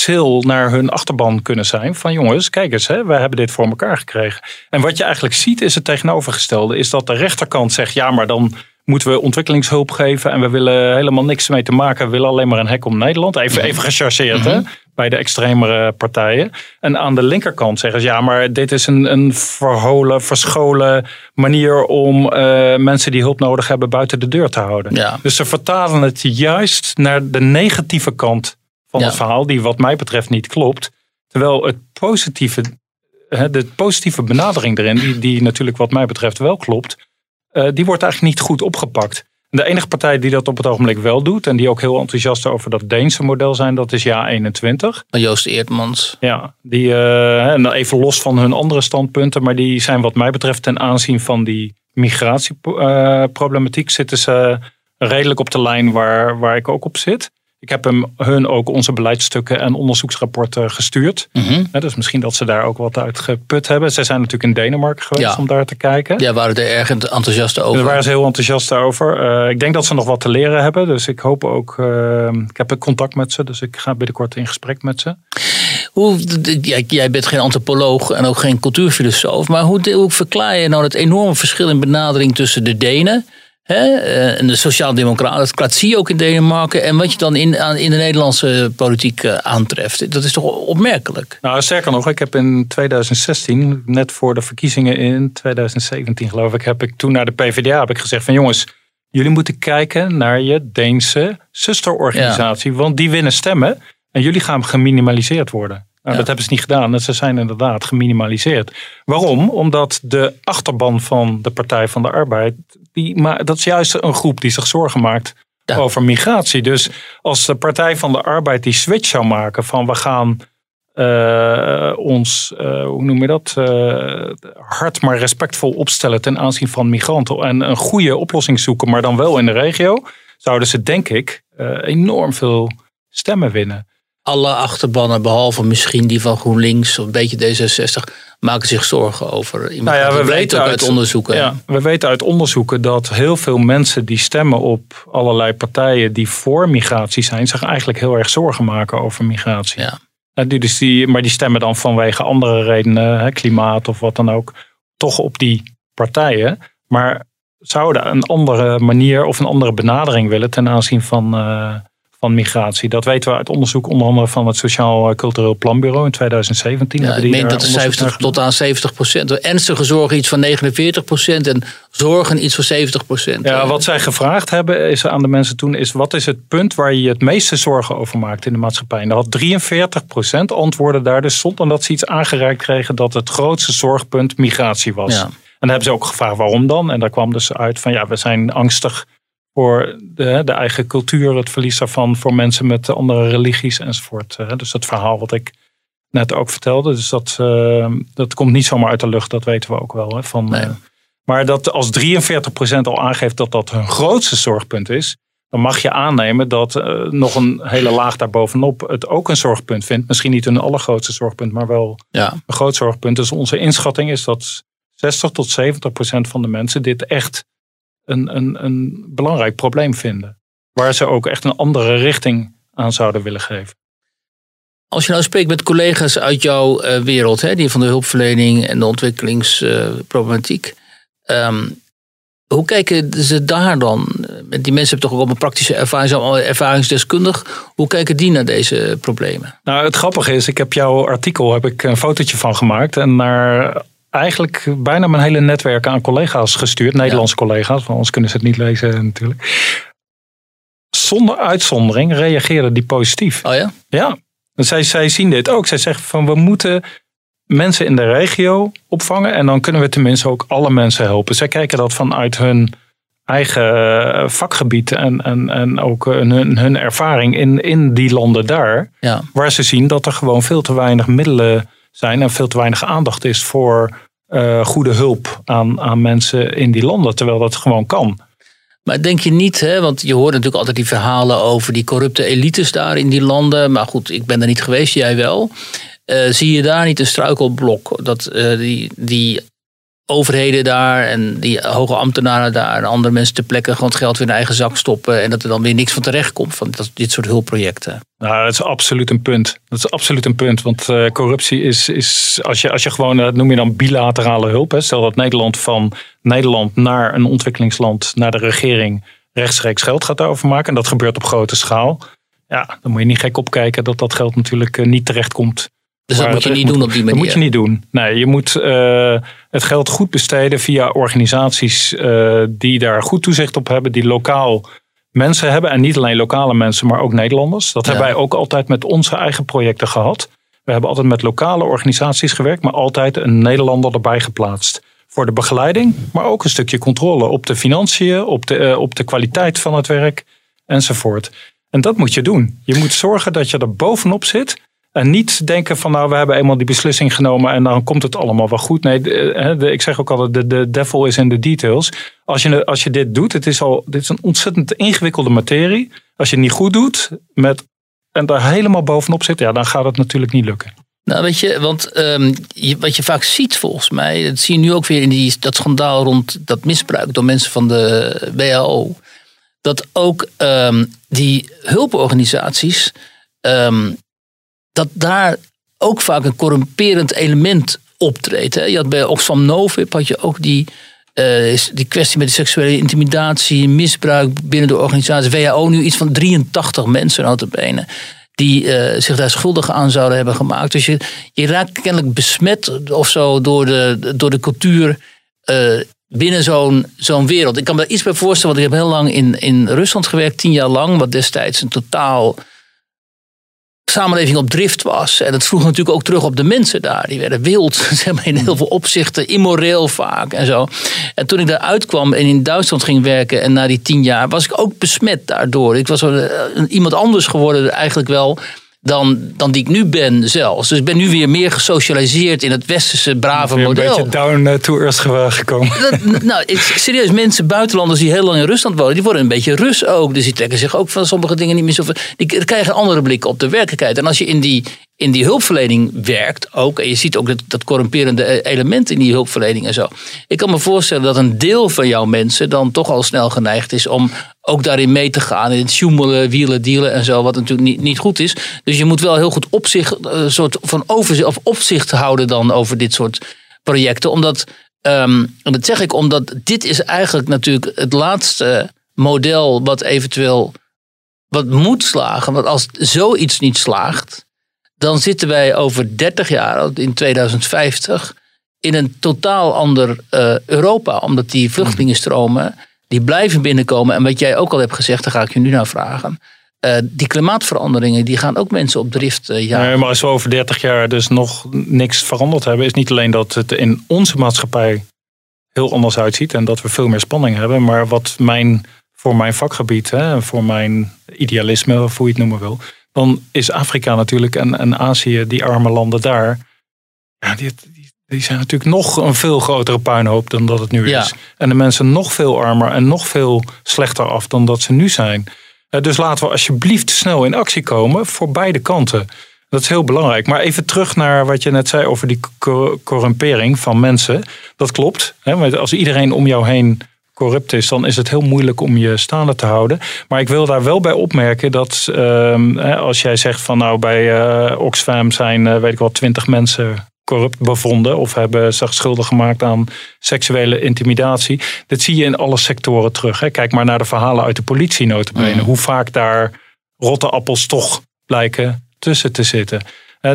sil naar hun achterban kunnen zijn. Van jongens, kijk eens, hè, wij hebben dit voor elkaar gekregen. En wat je eigenlijk ziet is het tegenovergestelde. Is dat de rechterkant zegt, ja maar dan moeten we ontwikkelingshulp geven. En we willen helemaal niks mee te maken. We willen alleen maar een hek om Nederland. Even, even gechargeerd hè, bij de extremere partijen. En aan de linkerkant zeggen ze, ja maar dit is een, een verholen, verscholen manier om eh, mensen die hulp nodig hebben buiten de deur te houden. ja. Dus ze vertalen het juist naar de negatieve kant van Ja. het verhaal, die wat mij betreft niet klopt. Terwijl het positieve, de positieve benadering erin, die, die natuurlijk wat mij betreft wel klopt, eh, die wordt eigenlijk niet goed opgepakt. En de enige partij die dat op het ogenblik wel doet, en die ook heel enthousiast over dat Deense model zijn, dat is Ja21. van Joost Eertmans. Ja, die, eh, en dan even los van hun andere standpunten, maar die zijn wat mij betreft ten aanzien van die migratieproblematiek zitten ze redelijk op de lijn waar, waar ik ook op zit. Ik heb hem, hun ook onze beleidsstukken en onderzoeksrapporten gestuurd. Mhm. Hè, dus misschien dat ze daar ook wat uit geput hebben. Zij zijn natuurlijk in Denemarken geweest Ja. om daar te kijken. Ja, waren er erg enthousiast over. Daar waren ze heel enthousiast over. Eh, ik denk dat ze nog wat te leren hebben. Dus ik hoop ook. eh, ik heb contact met ze. Dus ik ga binnenkort in gesprek met ze. Hoe, jij, bent geen antropoloog en ook geen cultuurfilosoof. Maar hoe, hoe verklaar je nou het enorme verschil in benadering tussen de Denen eh, en de Sociaaldemocraten? Dat zie je ook in Denemarken. En wat je dan in, in de Nederlandse politiek eh, aantreft. Dat is toch opmerkelijk? Nou, sterker nog, ik heb in 2016, net voor de verkiezingen in 2017 geloof ik, heb ik toen naar de PvdA heb ik gezegd van jongens, jullie moeten kijken naar je Deense zusterorganisatie, want die winnen stemmen en jullie gaan geminimaliseerd worden. Nou, Ja. dat hebben ze niet gedaan. en Ze zijn inderdaad geminimaliseerd. Waarom? Omdat de achterban van de Partij van de Arbeid, die, maar dat is juist een groep die zich zorgen maakt Ja. over migratie. Dus als de Partij van de Arbeid die switch zou maken van we gaan eh, ons, eh, hoe noem je dat, eh, hard maar respectvol opstellen ten aanzien van migranten en een goede oplossing zoeken, maar dan wel in de regio, zouden ze denk ik enorm veel stemmen winnen. Alle achterbannen, behalve misschien die van GroenLinks of een beetje D66, maken zich zorgen over iemand. Nou ja, we dat weten ook uit uit- onderzoeken. Ja, we weten uit onderzoeken dat heel veel mensen die stemmen op allerlei partijen die voor migratie zijn, zich eigenlijk heel erg zorgen maken over migratie. Ja. Eh, die, dus die, maar die stemmen dan vanwege andere redenen, hè, klimaat of wat dan ook, toch op die partijen. Maar zouden een andere manier of een andere benadering willen ten aanzien van, uh, van migratie. Dat weten we uit onderzoek onder andere van het Sociaal Cultureel Planbureau in 2017. Ja, ik meen dat de 70 tot aan 70 procent. Ernstige zorgen iets van 49 procent en zorgen iets van 70 procent. Ja, wat zij gevraagd hebben is aan de mensen toen is wat is het punt waar je het meeste zorgen over maakt in de maatschappij. En dat had 43 procent antwoorden daar dus zonder dat ze iets aangereikt kregen dat het grootste zorgpunt migratie was. Ja. En dan hebben ze ook gevraagd waarom dan. En daar kwam dus uit van ja, we zijn angstig voor de, de eigen cultuur, het verlies daarvan voor mensen met andere religies enzovoort. Dus dat verhaal wat ik net ook vertelde. Dus dat, uh, dat komt niet zomaar uit de lucht, dat weten we ook wel. Hè, van, nee. uh, maar dat als 43% al aangeeft dat dat hun grootste zorgpunt is, dan mag je aannemen dat uh, nog een hele laag daarbovenop het ook een zorgpunt vindt. Misschien niet een allergrootste zorgpunt, maar wel ja. een groot zorgpunt. Dus onze inschatting is dat 60 tot 70 procent van de mensen dit echt een, een, een belangrijk probleem vinden. Waar ze ook echt een andere richting aan zouden willen geven. Als je nou spreekt met collega's uit jouw uh, wereld, hè, die van de hulpverlening en de ontwikkelingsproblematiek. Uh, um, hoe kijken ze daar dan? Die mensen hebben toch ook een praktische ervaring, zijn ervaringsdeskundig. Hoe kijken die naar deze problemen? Nou, het grappige is, ik heb jouw artikel heb ik een fotootje van gemaakt en naar eigenlijk bijna mijn hele netwerk aan collega's gestuurd. Nederlandse collega's, want anders kunnen ze het niet lezen natuurlijk. Zonder uitzondering reageerden die positief. Oh ja? Ja. Zij, zij zien dit ook. Zij zeggen van we moeten mensen in de regio opvangen. En dan kunnen we tenminste ook alle mensen helpen. Zij kijken dat vanuit hun eigen eh, vakgebied en, en, en ook hun, hun ervaring in, in die landen daar. Ja. Waar ze zien dat er gewoon veel te weinig middelen zijn en veel te weinig aandacht is voor uh, goede hulp aan, aan mensen in die landen, terwijl dat gewoon kan. Maar denk je niet, hè, want je hoort natuurlijk altijd die verhalen over die corrupte elites daar in die landen. Maar goed, ik ben er niet geweest, jij wel. Uh, zie je daar niet een struikelblok? Dat uh, die, die overheden daar en die hoge ambtenaren daar en andere mensen te plekken gewoon het geld weer in eigen zak stoppen en dat er dan weer niks van terecht komt van dit soort hulpprojecten. Nou, dat is absoluut een punt. Dat is absoluut een punt, want uh, corruptie is, is als, je, als je gewoon, dat noem je dan bilaterale hulp, hè, stel dat Nederland van Nederland naar een ontwikkelingsland, naar de regering rechtstreeks geld gaat overmaken en dat gebeurt op grote schaal. Ja, dan moet je niet gek opkijken dat dat geld natuurlijk uh, niet terecht komt dus dat moet je niet doen op die manier. Dat moet je niet doen. Nee, je moet uh, het geld goed besteden via organisaties uh, die daar goed toezicht op hebben, die lokaal mensen hebben. En niet alleen lokale mensen, maar ook Nederlanders. Dat ja. hebben wij ook altijd met onze eigen projecten gehad. We hebben altijd met lokale organisaties gewerkt, maar altijd een Nederlander erbij geplaatst. Voor de begeleiding, maar ook een stukje controle op de financiën, op de, uh, op de kwaliteit van het werk enzovoort. En dat moet je doen. Je moet zorgen dat je er bovenop zit en niet denken van nou, we hebben eenmaal die beslissing genomen en dan komt het allemaal wel goed. Nee, de, ik zeg ook altijd, de, de devil is in de details. Als je, als je dit doet, het is, al, dit is een ontzettend ingewikkelde materie. Als je het niet goed doet met, en daar helemaal bovenop zit, ja, dan gaat het natuurlijk niet lukken. Nou, weet je, want je, wat je vaak ziet volgens mij, dat zie je nu ook weer in die, dat schandaal rond dat misbruik door mensen van de WHO. Dat ook um, die hulporganisaties dat daar ook vaak een corrumperend element optreedt. Je had bij Oxfam Novib had je ook die, uh, die kwestie met de seksuele intimidatie, misbruik binnen de organisatie. WHO nu iets van 83 mensen notabene die uh, zich daar schuldig aan zouden hebben gemaakt. Dus je, je raakt kennelijk besmet of zo door de, door de cultuur uh, binnen zo'n zo'n wereld. Ik kan me daar iets bij voorstellen, want ik heb heel lang in, in Rusland gewerkt, tien jaar lang, wat destijds een totaal samenleving op drift was. En dat vroeg natuurlijk ook terug op de mensen daar. Die werden wild, <laughs> zeg maar, in heel veel opzichten, immoreel vaak en zo. En toen ik daar uitkwam en in Duitsland ging werken en na die tien jaar was ik ook besmet daardoor. Ik was iemand anders geworden eigenlijk wel dan, dan die ik nu ben zelfs. Dus ik ben nu weer meer gesocialiseerd in het westerse brave model. Een beetje down uh, to earth gekomen. Dat, nou, ik, serieus, mensen, buitenlanders die heel lang in Rusland wonen, die worden een beetje Rus ook. Dus die trekken zich ook van sommige dingen niet meer zo. Die krijgen een andere blik op de werkelijkheid. En als je in die, in die hulpverlening werkt ook. En je ziet ook dat, dat corrumperende element in die hulpverlening en zo. Ik kan me voorstellen dat een deel van jouw mensen dan toch al snel geneigd is om ook daarin mee te gaan. In het sjoemelen, wielen, dealen en zo. Wat natuurlijk niet, niet goed is. Dus je moet wel heel goed opzicht, een soort van overzicht of opzicht houden dan over dit soort projecten. Omdat, um, en dat zeg ik omdat dit is eigenlijk natuurlijk het laatste model wat eventueel wat moet slagen. Want als zoiets niet slaagt, dan zitten wij over 30 jaar, in 2050, in een totaal ander uh, Europa. Omdat die vluchtelingenstromen, die blijven binnenkomen. En wat jij ook al hebt gezegd, daar ga ik je nu naar vragen. Uh, die klimaatveranderingen die gaan ook mensen op drift uh, ja. Nee, maar als we over 30 jaar dus nog niks veranderd hebben, is niet alleen dat het in onze maatschappij heel anders uitziet en dat we veel meer spanning hebben, maar wat mijn voor mijn vakgebied, hè, voor mijn idealisme, of hoe je het noemen wil, dan is Afrika natuurlijk en, en Azië, die arme landen daar, ja, die, die, zijn natuurlijk nog een veel grotere puinhoop dan dat het nu is. En de mensen nog veel armer en nog veel slechter af dan dat ze nu zijn. Eh, dus laten we alsjeblieft snel in actie komen voor beide kanten. Dat is heel belangrijk. Maar even terug naar wat je net zei over die corrumpering van mensen. Dat klopt. Als iedereen om jou heen corrupt is, dan is het heel moeilijk om je staande te houden. Maar ik wil daar wel bij opmerken dat ehm, als jij zegt van nou bij uh, Oxfam zijn uh, weet ik wel twintig mensen corrupt bevonden of hebben zich schuldig gemaakt aan seksuele intimidatie. Dat zie je in alle sectoren terug. Hè. Kijk maar naar de verhalen uit de politie notabene. Mm. Hoe vaak daar rotte appels toch blijken tussen te zitten.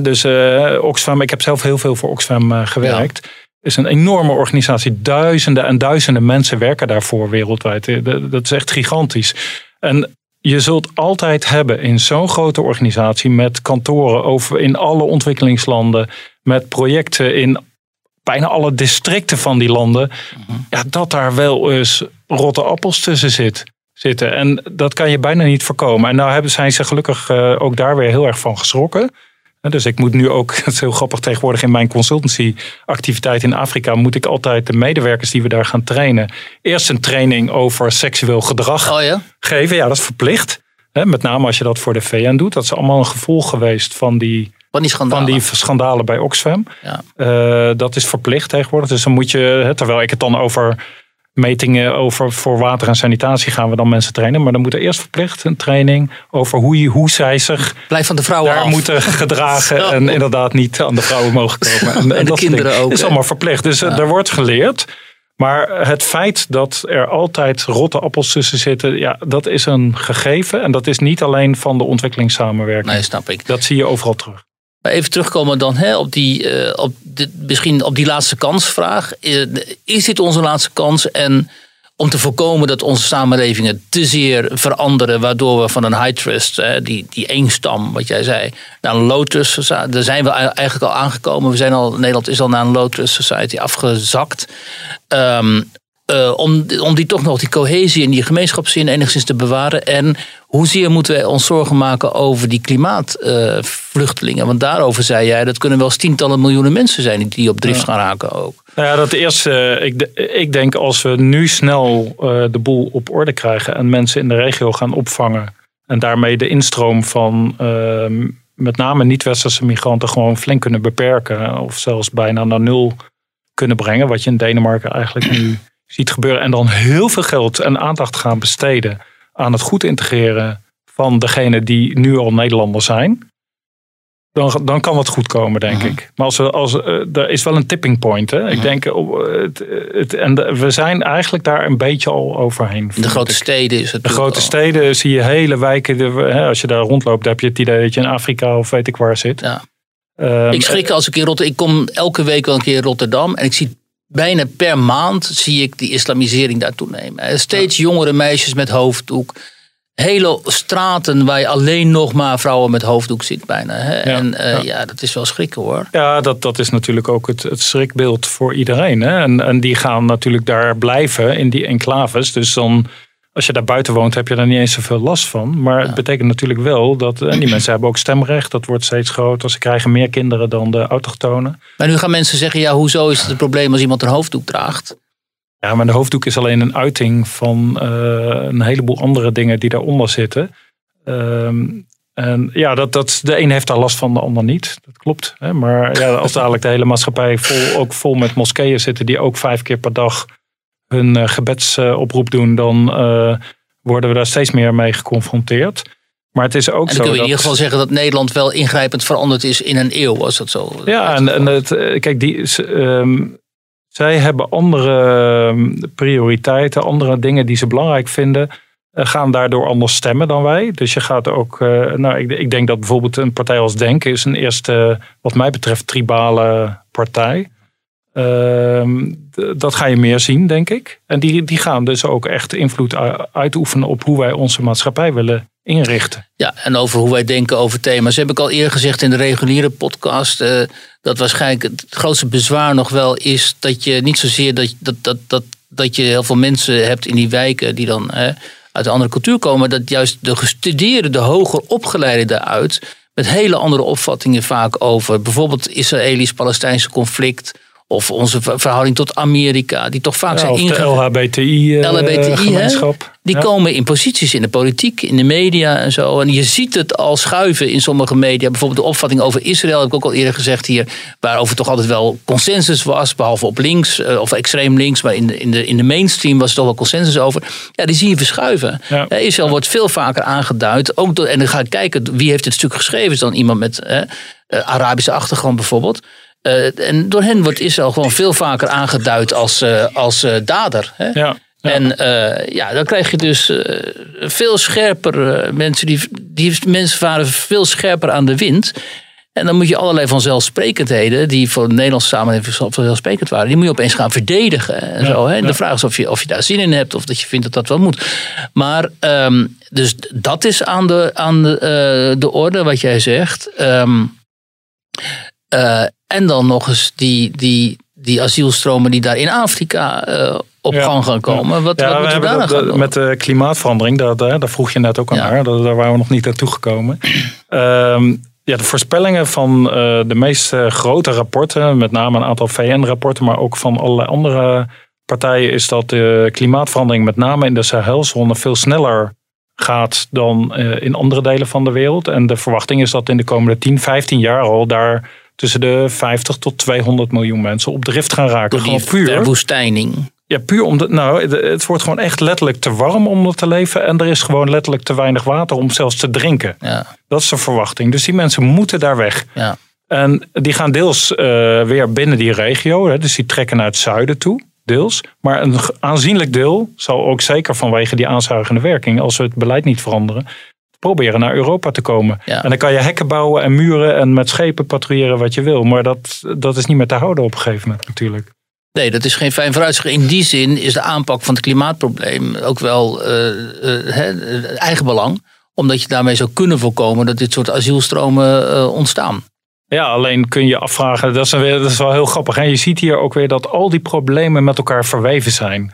dus uh, Oxfam, ik heb zelf heel veel voor Oxfam gewerkt is een enorme organisatie. Duizenden en duizenden mensen werken daarvoor wereldwijd. Eh, dat is echt gigantisch. En je zult altijd hebben in zo'n grote organisatie met kantoren over in alle ontwikkelingslanden, met projecten in bijna alle districten van die landen, mhm. ja, dat daar wel eens rotte appels tussen zit, zitten. En dat kan je bijna niet voorkomen. En nou hebben, zijn ze gelukkig uh, ook daar weer heel erg van geschrokken. Dus ik moet nu ook, <laughs> het is heel grappig tegenwoordig in mijn consultancyactiviteit in Afrika, moet ik altijd de medewerkers die we daar gaan trainen, eerst een training over seksueel gedrag oh ja? geven. Ja, dat is verplicht. Met name als je dat voor de VN doet. Dat is allemaal een gevolg geweest van die, van die schandalen, van die schandalen bij Oxfam. Ja. Uh, dat is verplicht tegenwoordig. Dus dan moet je, terwijl ik het dan over metingen over voor water en sanitatie gaan we dan mensen trainen. Maar dan moet er eerst verplicht een training over hoe, je, hoe zij zich Blijf van de vrouwen daar af. moeten <laughs> gedragen. En inderdaad niet aan de vrouwen mogen komen. <laughs> En, en, de kinderen ook. Het is allemaal verplicht. Dus ja. er wordt geleerd. Maar het feit dat er altijd rotte appels tussen zitten, ja, dat is een gegeven. En dat is niet alleen van de ontwikkelingssamenwerking. Nee, snap ik. Dat zie je overal terug. Maar even terugkomen dan hè, op, die, uh, op misschien op die laatste kansvraag. Is dit onze laatste kans? En om te voorkomen dat onze samenlevingen te zeer veranderen, waardoor we van een high trust, hè, die, die eenstam, wat jij zei, naar een low trust society. Daar zijn we eigenlijk al aangekomen. We zijn al, Nederland is al naar een low trust society afgezakt. Um, uh, om, om die toch nog die cohesie en die gemeenschapszin enigszins te bewaren. En hoezeer moeten wij ons zorgen maken over die klimaatvluchtelingen? Uh, Want daarover zei jij, dat kunnen wel eens tientallen miljoenen mensen zijn die op drift gaan raken ook. Nou ja, dat eerste, ik, ik denk als we nu snel uh, de boel op orde krijgen en mensen in de regio gaan opvangen. En daarmee de instroom van ehm, met name niet-westerse migranten gewoon flink kunnen beperken. Of zelfs bijna naar nul kunnen brengen. Wat je in Denemarken eigenlijk nu ziet gebeuren. En dan heel veel geld en aandacht gaan besteden aan het goed integreren van degene die nu al Nederlander zijn. Dan, dan kan het goed komen, denk mhm. ik. Maar als we, als, uh, er is wel een tipping point. Hè? Ik mhm. denk, uh, het, het, en we zijn eigenlijk daar een beetje al overheen. De grote ik. steden is het. De grote steden zie je hele wijken. De, hè, als je daar rondloopt, heb je het idee dat je in Afrika of weet ik waar zit. Ja. Um, ik schrik als ik in Rotterdam. Ik kom elke week wel een keer in Rotterdam en ik zie bijna per maand zie ik die islamisering daar toenemen. Steeds jongere meisjes met hoofddoek. Hele straten waar je alleen nog maar vrouwen met hoofddoek ziet bijna. Hè? en uh, ja. ja. dat is wel schrikken hoor. Ja, dat, dat is natuurlijk ook het, het schrikbeeld voor iedereen. Hè? En, en die gaan natuurlijk daar blijven in die enclaves. Dus dan als je daar buiten woont, heb je daar niet eens zoveel last van. Maar het betekent natuurlijk wel dat en die mensen hebben ook stemrecht. Dat wordt steeds groter. Ze krijgen meer kinderen dan de autochtonen. Maar nu gaan mensen zeggen: ja, hoezo is het een probleem als iemand een hoofddoek draagt? Ja, maar de hoofddoek is alleen een uiting van uh, een heleboel andere dingen die daaronder zitten. Uh, En ja, dat, dat, de een heeft daar last van, de ander niet. Dat klopt. Hè? Maar ja, als dadelijk de hele maatschappij vol, ook vol met moskeeën zitten die ook vijf keer per dag hun uh, gebedsoproep doen, dan uh, worden we daar steeds meer mee geconfronteerd. Maar het is ook en dan zo. kun je in ieder geval zeggen dat Nederland wel ingrijpend veranderd is in een eeuw, als dat zo. Ja, en, en het, eh, kijk, die, um, zij hebben andere prioriteiten, andere dingen die ze belangrijk vinden gaan daardoor anders stemmen dan wij. Dus je gaat ook, uh, nou, ik, ik, denk dat bijvoorbeeld een partij als Denken is een eerste, wat mij betreft, tribale partij. Uh, dat ga je meer zien, denk ik. En die, die gaan dus ook echt invloed uitoefenen op hoe wij onze maatschappij willen inrichten. Ja, en over hoe wij denken over thema's. Heb ik al eerder gezegd in de reguliere podcast. Uh, dat waarschijnlijk het grootste bezwaar nog wel is dat je niet zozeer dat, dat, dat, dat, dat je heel veel mensen hebt in die wijken die dan uit een andere cultuur komen, dat juist de gestudeerden, de hoger opgeleiden daaruit, met hele andere opvattingen vaak over bijvoorbeeld Israëlisch-Palestijnse conflict. Of onze verhouding tot Amerika, die toch vaak ja, zijn of de LHBTI-gemeenschap. die ja. komen in posities in de politiek, in de media en zo. En je ziet het al schuiven in sommige media. Bijvoorbeeld de opvatting over Israël, heb ik ook al eerder gezegd hier. Waarover toch altijd wel consensus was, behalve op links of extreem links. Maar in de, in de, in de mainstream was er toch wel consensus over. Ja, die zie je verschuiven. Ja, Israël wordt veel vaker aangeduid. Ook door, en dan ga ik kijken, wie heeft dit stuk geschreven? Is dan iemand met eh, Arabische achtergrond bijvoorbeeld. Uh, en door hen wordt Israël gewoon veel vaker aangeduid als, uh, als uh, dader. Hè? Ja, ja. En ja, dan krijg je dus veel scherper mensen, die, die mensen varen veel scherper aan de wind. En dan moet je allerlei vanzelfsprekendheden, die voor de Nederlandse samenleving vanzelfsprekend waren, die moet je opeens gaan verdedigen. En, Ja, zo, hè? en ja. de vraag is of je, of je daar zin in hebt of dat je vindt dat dat wel moet. Maar um, dus dat is aan de, aan de, de orde wat jij zegt. Um, uh, en dan nog eens die, die, die asielstromen die daar in Afrika uh, op Ja. gang gaan komen. Wat, Ja, wat we moeten we hebben daar dat, gaan doen? met de klimaatverandering, daar, daar, daar vroeg je net ook aan Ja. naar. Daar, daar waren we nog niet naartoe gekomen. <clears throat> Ehm, ja, de voorspellingen van eh, de meest eh, grote rapporten, met name een aantal VN-rapporten, maar ook van allerlei andere partijen, is dat de klimaatverandering met name in de Sahelzone veel sneller gaat dan eh, in andere delen van de wereld. En de verwachting is dat in de komende 10, 15 jaar al daar tussen de 50 tot 200 miljoen mensen op drift gaan raken. Door die Gewoon puur. verwoestijning. Ja, puur omdat, nou, het- wordt gewoon echt letterlijk te warm om er te leven. En er is gewoon letterlijk te weinig water om zelfs te drinken. Ja, Dat is de verwachting. Dus die mensen moeten daar weg. ja. En die gaan deels eh, weer binnen die regio. Hè, dus die trekken naar het zuiden toe, deels. Maar een aanzienlijk deel zal ook zeker vanwege die aanzuigende werking, als we het beleid niet veranderen, proberen naar Europa te komen. Ja. En dan kan je hekken bouwen en muren en met schepen patrouilleren wat je wil. Maar dat, dat is niet meer te houden op een gegeven moment natuurlijk. Nee, dat is geen fijn vooruitzicht. In die zin is de aanpak van het klimaatprobleem ook wel hè, eigen belang. Omdat je daarmee zou kunnen voorkomen dat dit soort asielstromen eh, ontstaan. Ja, alleen kun je afvragen, dat is, weer, dat is wel heel grappig. En je ziet hier ook weer dat al die problemen met elkaar verweven zijn.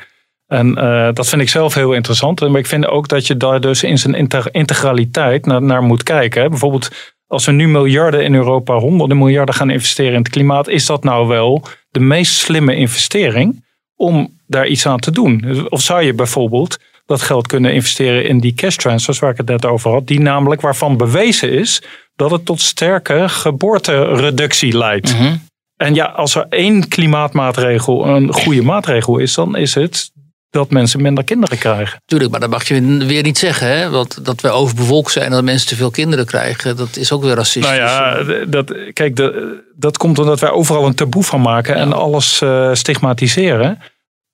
En eh, dat vind ik zelf heel interessant. Maar ik vind ook dat je daar dus in zijn integraliteit naar, naar moet kijken. hè. Bijvoorbeeld als we nu miljarden in Europa, honderden miljarden gaan investeren in het klimaat. Is dat nou wel de meest slimme investering om daar iets aan te doen? Dus Of zou je bijvoorbeeld dat geld kunnen investeren in die cash transfers waar ik het net over had. Die namelijk waarvan bewezen is dat het tot sterke geboortereductie leidt. Mhm. En ja, als er één klimaatmaatregel een goede maatregel is, dan is het dat mensen minder kinderen krijgen. Tuurlijk, maar dat mag je weer niet zeggen. Hè? Want dat we overbevolkt zijn en dat mensen te veel kinderen krijgen, dat is ook weer racistisch. Nou ja, dat, kijk, dat komt omdat wij overal een taboe van maken en alles eh, stigmatiseren.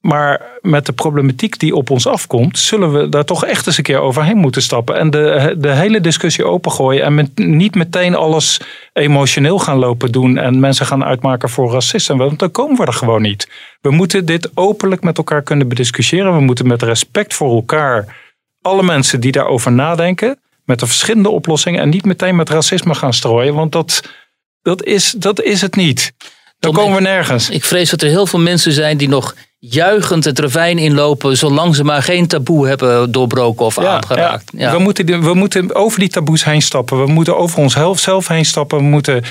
Maar met de problematiek die op ons afkomt, zullen we daar toch echt eens een keer overheen moeten stappen. En de, de hele discussie opengooien. En met, niet meteen alles emotioneel gaan lopen doen. En mensen gaan uitmaken voor racisten. Want dan komen we er gewoon niet. We moeten dit openlijk met elkaar kunnen bediscussiëren. We moeten met respect voor elkaar, alle mensen die daarover nadenken, met de verschillende oplossingen. En niet meteen met racisme gaan strooien. Want dat, dat, is, dat is het niet. Dan komen we nergens. Ik vrees dat er heel veel mensen zijn die nog juichend het ravijn inlopen, zolang ze maar geen taboe hebben doorbroken of aangeraakt. Ja. We, moeten, we moeten over die taboes heen stappen. We moeten over onszelf zelf heen stappen. We moeten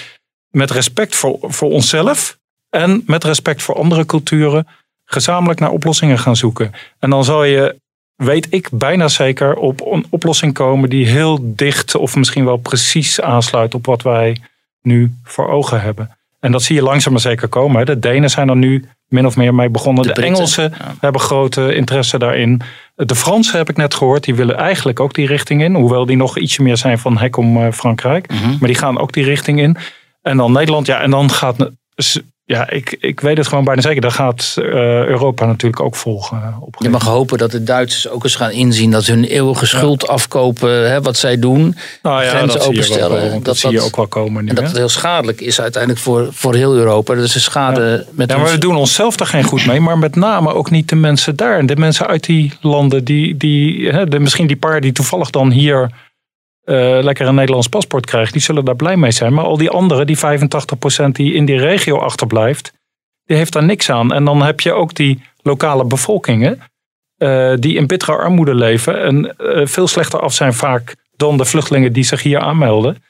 met respect voor, voor onszelf en met respect voor andere culturen gezamenlijk naar oplossingen gaan zoeken. En dan zal je weet ik bijna zeker, op een oplossing komen die heel dicht of misschien wel precies aansluit op wat wij nu voor ogen hebben. En dat zie je langzaam maar zeker komen. De Denen zijn er nu min of meer mee begonnen. De Engelsen ja. hebben grote interesse daarin. De Fransen heb ik net gehoord, die willen eigenlijk ook die richting in. Hoewel die nog ietsje meer zijn van hek om eh, Frankrijk. Mhm. Maar die gaan ook die richting in. En dan Nederland, ja, en dan gaat. Ja, ik, ik weet het gewoon bijna zeker. Daar gaat eh, Europa natuurlijk ook volgen. eh, op Je mag hopen dat de Duitsers ook eens gaan inzien dat ze hun eeuwige schuld afkopen, hè, wat zij doen. nou ja, grenzen dat zie je wel openstellen. Dat, Dat zie je ook wel komen nu. En dat hè? het heel schadelijk is uiteindelijk voor, voor heel Europa. Dat is een schade met Ja, maar ons- we doen onszelf daar geen goed mee. Maar met name ook niet de mensen daar. En de mensen uit die landen. Die, die, hè, de, misschien die paar die toevallig dan hier eh, lekker een Nederlands paspoort krijgen. Die zullen daar blij mee zijn. Maar al die anderen, die 85% die in die regio achterblijft. Die heeft daar niks aan. En dan heb je ook die lokale bevolkingen. eh, die in bittere armoede leven. En eh, veel slechter af zijn vaak dan de vluchtelingen die zich hier aanmelden.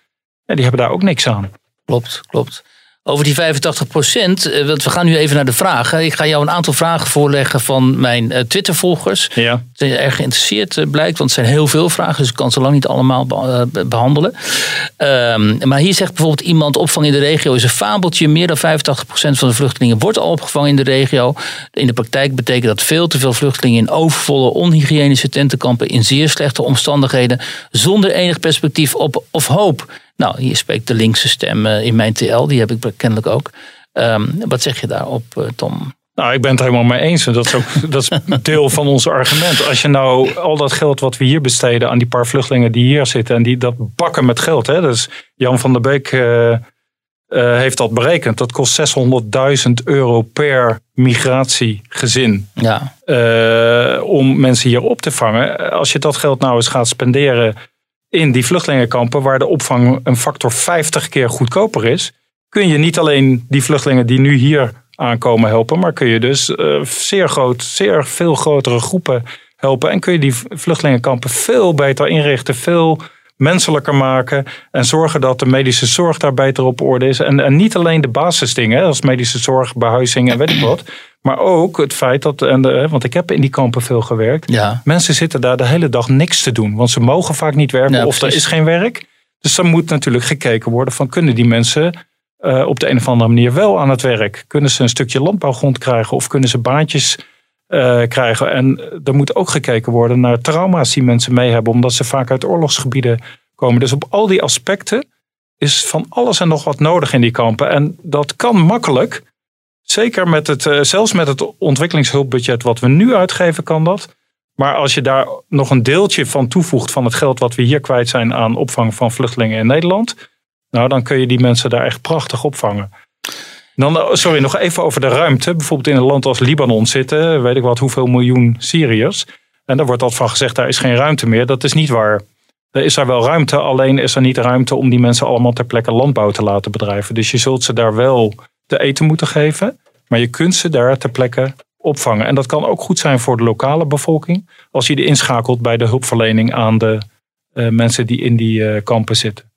Ja, die hebben daar ook niks aan. Klopt, klopt. Over die 85 procent, eh, want we gaan nu even naar de vragen. Ik ga jou een aantal vragen voorleggen van mijn eh, Twitter-volgers. Ja. Ze zijn erg geïnteresseerd, eh, blijkt, want het zijn heel veel vragen, dus ik kan ze lang niet allemaal be- eh, behandelen. Ehm, maar hier zegt bijvoorbeeld iemand: opvang in de regio is een fabeltje. Meer dan 85% van de vluchtelingen wordt al opgevangen in de regio. In de praktijk betekent dat veel te veel vluchtelingen in overvolle, onhygiënische tentenkampen in zeer slechte omstandigheden, zonder enig perspectief op of hoop. Nou, hier spreekt de linkse stem eh, in mijn TL, die heb ik kennelijk ook. Ehm, wat zeg je daarop, eh, Tom? Nou, ik ben het helemaal mee eens. En dat is ook <laughs> dat is deel van ons argument. Als je nou al dat geld wat we hier besteden aan die paar vluchtelingen die hier zitten. En die dat bakken met geld. Hè, dus Jan van der Beek eh, heeft dat berekend. Dat kost 600.000 euro per migratiegezin. Ja, om mensen hier op te vangen. Als je dat geld nou eens gaat spenderen in die vluchtelingenkampen. Waar de opvang een factor 50 keer goedkoper is. Kun je niet alleen die vluchtelingen die nu hier aankomen helpen. Maar kun je dus eh, zeer, groot, zeer veel grotere groepen helpen. En kun je die vluchtelingenkampen veel beter inrichten. Veel menselijker maken. En zorgen dat de medische zorg daar beter op orde is. En, en niet alleen de basisdingen. Als medische zorg, behuizing en weet ik wat. Maar ook het feit dat, en de, want ik heb in die kampen veel gewerkt. ja. Mensen zitten daar de hele dag niks te doen. Want ze mogen vaak niet werken Ja, of er is geen werk. Dus dan moet natuurlijk gekeken worden van kunnen die mensen eh, op de een of andere manier wel aan het werk? Kunnen ze een stukje landbouwgrond krijgen of kunnen ze baantjes eh, krijgen? En er moet ook gekeken worden naar trauma's die mensen mee hebben. Omdat ze vaak uit oorlogsgebieden komen. Dus op al die aspecten is van alles en nog wat nodig in die kampen. En dat kan makkelijk. Zeker met het, eh, zelfs met het ontwikkelingshulpbudget wat we nu uitgeven, kan dat. Maar als je daar nog een deeltje van toevoegt van het geld wat we hier kwijt zijn aan opvang van vluchtelingen in Nederland. Nou, dan kun je die mensen daar echt prachtig opvangen. Dan, eh, sorry, nog even over de ruimte. Bijvoorbeeld in een land als Libanon zitten, weet ik wat, hoeveel miljoen Syriërs. En daar wordt altijd van gezegd, daar is geen ruimte meer. Dat is niet waar. Er is daar wel ruimte, alleen is er niet ruimte om die mensen allemaal ter plekke landbouw te laten bedrijven. Dus je zult ze daar wel te eten moeten geven, maar je kunt ze daar ter plekke opvangen. En dat kan ook goed zijn voor de lokale bevolking, als je die inschakelt bij de hulpverlening aan de eh, mensen die in die eh, kampen zitten.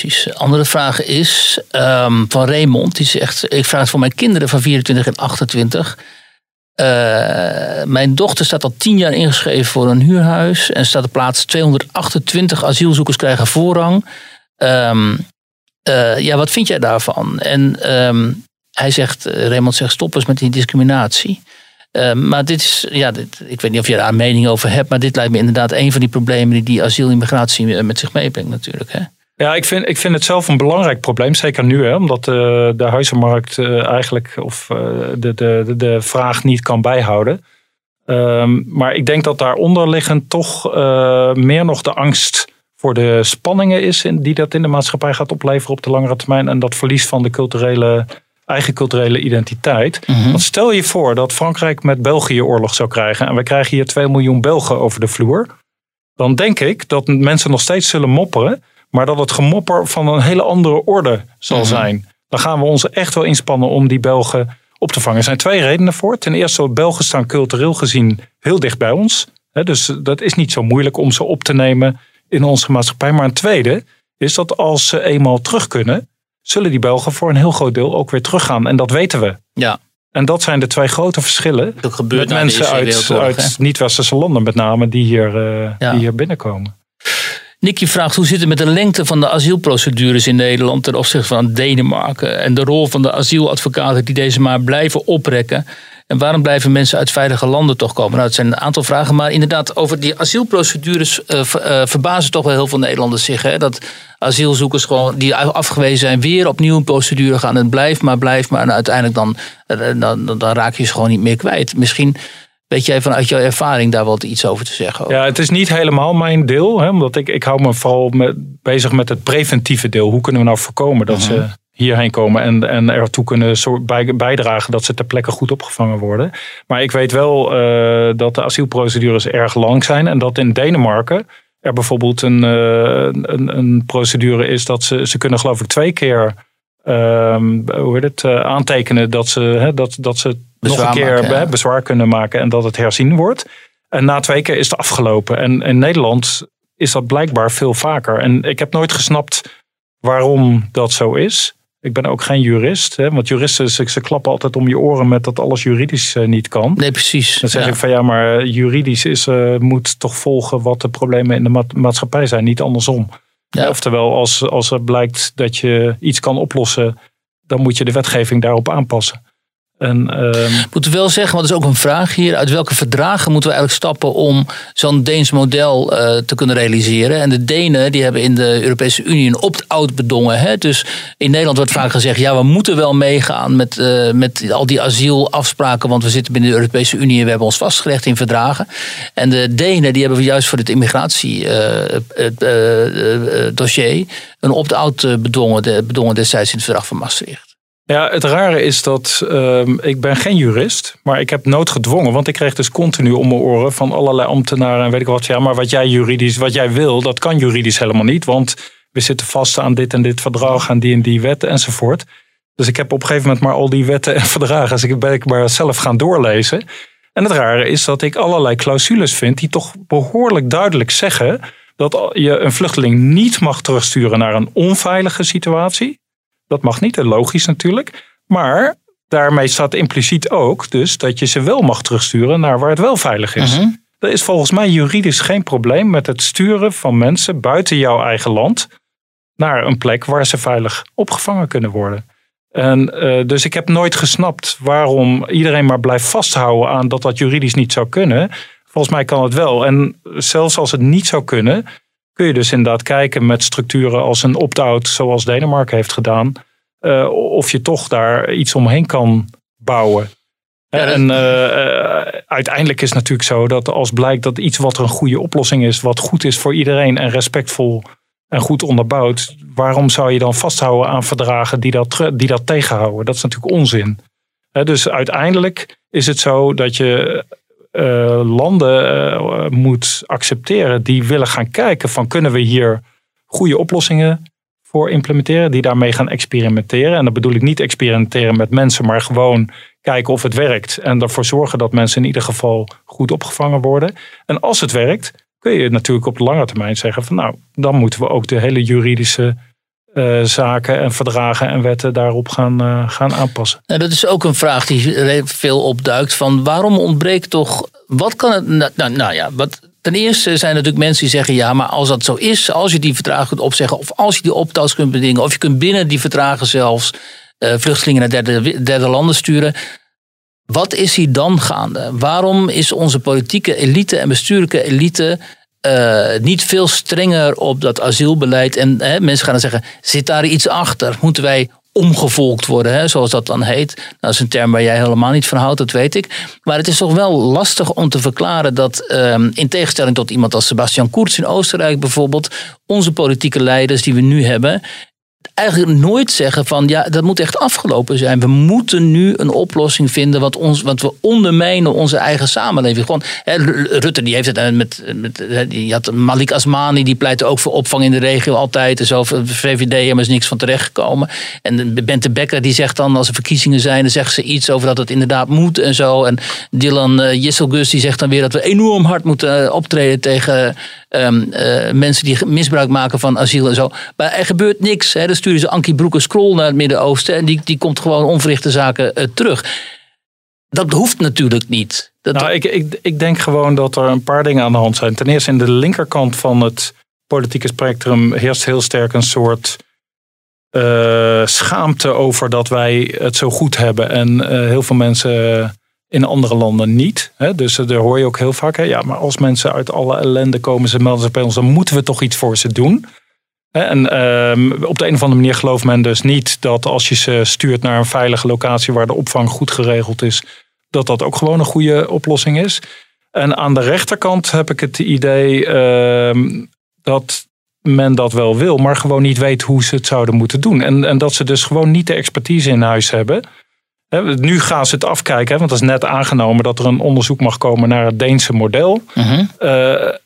Precies. Andere vraag is ehm, van Raymond. Die zegt, ik vraag het voor mijn kinderen van 24 en 28. Eh, mijn dochter staat al tien jaar ingeschreven voor een huurhuis. En staat op plaats 228 asielzoekers krijgen voorrang. Ehm, eh, ja, wat vind jij daarvan? En ehm, hij zegt, eh, Raymond zegt, stop eens met die discriminatie. Maar dit is, ja, ik weet niet of je daar een mening over hebt. Maar dit lijkt me inderdaad een van die problemen die die asiel-immigratie met zich meebrengt natuurlijk. Hè? Ja, ik vind, ik vind het zelf een belangrijk probleem. Zeker nu, hè, omdat eh, de huizenmarkt eh, eigenlijk of eh, de, de, de, vraag niet kan bijhouden. Ehm, maar ik denk dat daaronder liggend toch meer nog de angst voor de spanningen is in, die dat in de maatschappij gaat opleveren op de langere termijn. En dat verlies van de culturele, eigen culturele identiteit. Want stel je voor dat Frankrijk met België oorlog zou krijgen. En we krijgen hier 2 miljoen Belgen over de vloer. Dan denk ik dat mensen nog steeds zullen mopperen. Maar dat het gemopper van een hele andere orde zal zijn. Dan gaan we ons echt wel inspannen om die Belgen op te vangen. Er zijn twee redenen voor. Ten eerste, Belgen staan cultureel gezien heel dicht bij ons. Dus dat is niet zo moeilijk om ze op te nemen in onze maatschappij. Maar een tweede is dat als ze eenmaal terug kunnen, zullen die Belgen voor een heel groot deel ook weer teruggaan. En dat weten we. Ja. En dat zijn de twee grote verschillen. Dat gebeurt met mensen uit, uit niet-westerse landen met name die hier, eh, Ja. die hier binnenkomen. Nicky vraagt hoe zit het met de lengte van de asielprocedures in Nederland ten opzichte van Denemarken en de rol van de asieladvocaten die deze maar blijven oprekken. En waarom blijven mensen uit veilige landen toch komen? Nou, het zijn een aantal vragen, maar inderdaad over die asielprocedures eh, verbazen toch wel heel veel Nederlanders zich. Hè? Dat asielzoekers gewoon die afgewezen zijn weer opnieuw een procedure gaan. En het blijft maar, blijft maar. En uiteindelijk dan, eh, dan, dan, dan raak je ze gewoon niet meer kwijt. Misschien weet jij vanuit jouw ervaring daar wat iets over te zeggen. Ja, het is niet helemaal mijn deel. Hè, omdat ik, ik hou me vooral met, bezig met het preventieve deel. Hoe kunnen we nou voorkomen dat ze hierheen komen en, en ertoe kunnen bijdragen dat ze ter plekke goed opgevangen worden. Maar ik weet wel eh, dat de asielprocedures erg lang zijn. En dat in Denemarken er bijvoorbeeld een, eh, een, een procedure is dat ze, ze kunnen geloof ik twee keer ehm, hoe heet het, eh, aantekenen dat ze, hè, dat, dat ze nog een keer maken, ja. hè, bezwaar kunnen maken en dat het herzien wordt. En na twee keer is het afgelopen. En in Nederland is dat blijkbaar veel vaker. En ik heb nooit gesnapt waarom dat zo is. Ik ben ook geen jurist. Hè, want juristen, ze, ze klappen altijd om je oren met dat alles juridisch eh, niet kan. Nee, precies. Dan zeg Ja. ik van ja, maar eh, juridisch is, eh, moet toch volgen wat de problemen in de ma- maatschappij zijn, niet andersom. Ja. Oftewel, als, als er blijkt dat je iets kan oplossen, dan moet je de wetgeving daarop aanpassen. En, ehm, Moeten we wel zeggen, want dat is ook een vraag hier. Uit welke verdragen moeten we eigenlijk stappen om zo'n Deens model eh, te kunnen realiseren? En de Denen die hebben in de Europese Unie een opt-out bedongen. Hè? Dus in Nederland wordt vaak gezegd, ja, we moeten wel meegaan met, eh, met al die asielafspraken, want we zitten binnen de Europese Unie en we hebben ons vastgelegd in verdragen. En de Denen die hebben juist voor het immigratiedossier een opt-out eh, bedongen, bedongen destijds in het verdrag van Maastricht. Ja, het rare is dat ehm, ik ben geen jurist, maar ik heb noodgedwongen, want ik kreeg dus continu om mijn oren van allerlei ambtenaren en weet ik wat. Ja, maar wat jij juridisch, wat jij wil, dat kan juridisch helemaal niet, want we zitten vast aan dit en dit verdrag, aan die en die wetten enzovoort. Dus ik heb op een gegeven moment maar al die wetten en verdragen, dus ik ben ik maar zelf gaan doorlezen. En het rare is dat ik allerlei clausules vind die toch behoorlijk duidelijk zeggen dat je een vluchteling niet mag terugsturen naar een onveilige situatie. Dat mag niet, en logisch natuurlijk. Maar daarmee staat impliciet ook dus dat je ze wel mag terugsturen naar waar het wel veilig is. Mhm. Er is volgens mij juridisch geen probleem met het sturen van mensen buiten jouw eigen land naar een plek waar ze veilig opgevangen kunnen worden. En, eh, dus ik heb nooit gesnapt waarom iedereen maar blijft vasthouden aan dat dat juridisch niet zou kunnen. Volgens mij kan het wel. En zelfs als het niet zou kunnen, kun je dus inderdaad kijken met structuren als een opt-out, zoals Denemarken heeft gedaan, eh, of je toch daar iets omheen kan bouwen. Ja, En eh, eh, uiteindelijk is het natuurlijk zo dat als blijkt dat iets wat een goede oplossing is, wat goed is voor iedereen en respectvol en goed onderbouwd, waarom zou je dan vasthouden aan verdragen die dat, die dat tegenhouden? Dat is natuurlijk onzin. Dus uiteindelijk is het zo dat je eh, landen eh, moet accepteren die willen gaan kijken van kunnen we hier goede oplossingen voor implementeren, die daarmee gaan experimenteren. En dan bedoel ik niet experimenteren met mensen, maar gewoon kijken of het werkt en ervoor zorgen dat mensen in ieder geval goed opgevangen worden. En als het werkt, kun je natuurlijk op de lange termijn zeggen van nou, dan moeten we ook de hele juridische eh, zaken en verdragen en wetten daarop gaan, eh, gaan aanpassen. Nou, dat is ook een vraag die veel opduikt. Van waarom ontbreekt toch. Wat kan het. Nou, nou, nou ja, wat, ten eerste zijn er natuurlijk mensen die zeggen: ja, maar als dat zo is, als je die verdragen kunt opzeggen, of als je die optouws kunt bedingen, of je kunt binnen die verdragen zelfs eh, vluchtelingen naar derde, derde landen sturen. Wat is hier dan gaande? Waarom is onze politieke elite en bestuurlijke elite eh, niet veel strenger op dat asielbeleid? En hè, mensen gaan dan zeggen: zit daar iets achter? Moeten wij omgevolkt worden, hè, zoals dat dan heet? Nou, dat is een term waar jij helemaal niet van houdt, dat weet ik. Maar het is toch wel lastig om te verklaren dat, ehm, in tegenstelling tot iemand als Sebastian Kurz in Oostenrijk bijvoorbeeld, onze politieke leiders die we nu hebben, eigenlijk nooit zeggen van ja, dat moet echt afgelopen zijn. We moeten nu een oplossing vinden, want, ons, want we ondermijnen onze eigen samenleving. Gewoon, hè, Rutte die heeft het eh, met, met hè, die had Malik Asmani, die pleitte ook voor opvang in de regio altijd. En zo, VVD helemaal is niks van terechtgekomen. En Bente Becker die zegt dan als er verkiezingen zijn, dan zegt ze iets over dat het inderdaad moet en zo. En Dylan Jisselgus die zegt dan weer dat we enorm hard moeten optreden tegen um, uh, mensen die misbruik maken van asiel en zo. Maar er gebeurt niks. Hè. Dan sturen ze Ankie Broekers Krol naar het Midden-Oosten en die, die komt gewoon onverrichte zaken uh, terug. dat hoeft natuurlijk niet. Dat Nou, ik, ik, ik denk gewoon dat er een paar dingen aan de hand zijn. Ten eerste, in de linkerkant van het politieke spectrum heerst heel sterk een soort eh, schaamte over dat wij het zo goed hebben. En eh, heel veel mensen in andere landen niet. Hè? Dus eh, daar hoor je ook heel vaak. Hè? Ja, maar als mensen uit alle ellende komen, ze melden zich bij ons, dan moeten we toch iets voor ze doen. En ehm, op de een of andere manier gelooft men dus niet dat als je ze stuurt naar een veilige locatie waar de opvang goed geregeld is, dat dat ook gewoon een goede oplossing is. En aan de rechterkant heb ik het idee ehm, dat men dat wel wil, maar gewoon niet weet hoe ze het zouden moeten doen. En, en dat ze dus gewoon niet de expertise in huis hebben. Nu gaan ze het afkijken, want dat is net aangenomen dat er een onderzoek mag komen naar het Deense model. Mhm. Eh,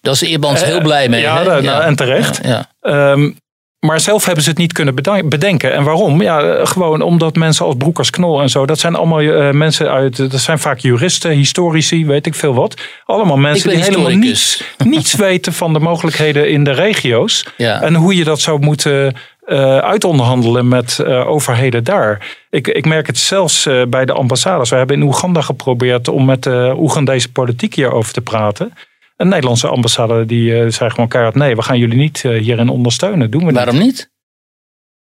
Daar is Eerbans heel blij mee. ja, nou, en terecht. Ja, ja. Ehm, maar zelf hebben ze het niet kunnen bedenken. En waarom? Ja, eh, gewoon omdat mensen als Broekers Knol en zo, dat zijn allemaal eh, mensen uit, dat zijn vaak juristen, historici, weet ik veel wat. Allemaal mensen die helemaal niets, niets <laughs> weten van de mogelijkheden in de regio's. Ja. En hoe je dat zou moeten eh uitonderhandelen met eh, overheden daar. Ik, ik merk het zelfs eh, bij de ambassades. We hebben in Oeganda geprobeerd om met de Oegandese politiek hierover te praten. Een Nederlandse ambassade die zei gewoon keihard... nee, we gaan jullie niet hierin ondersteunen. Doen we niet. Waarom niet?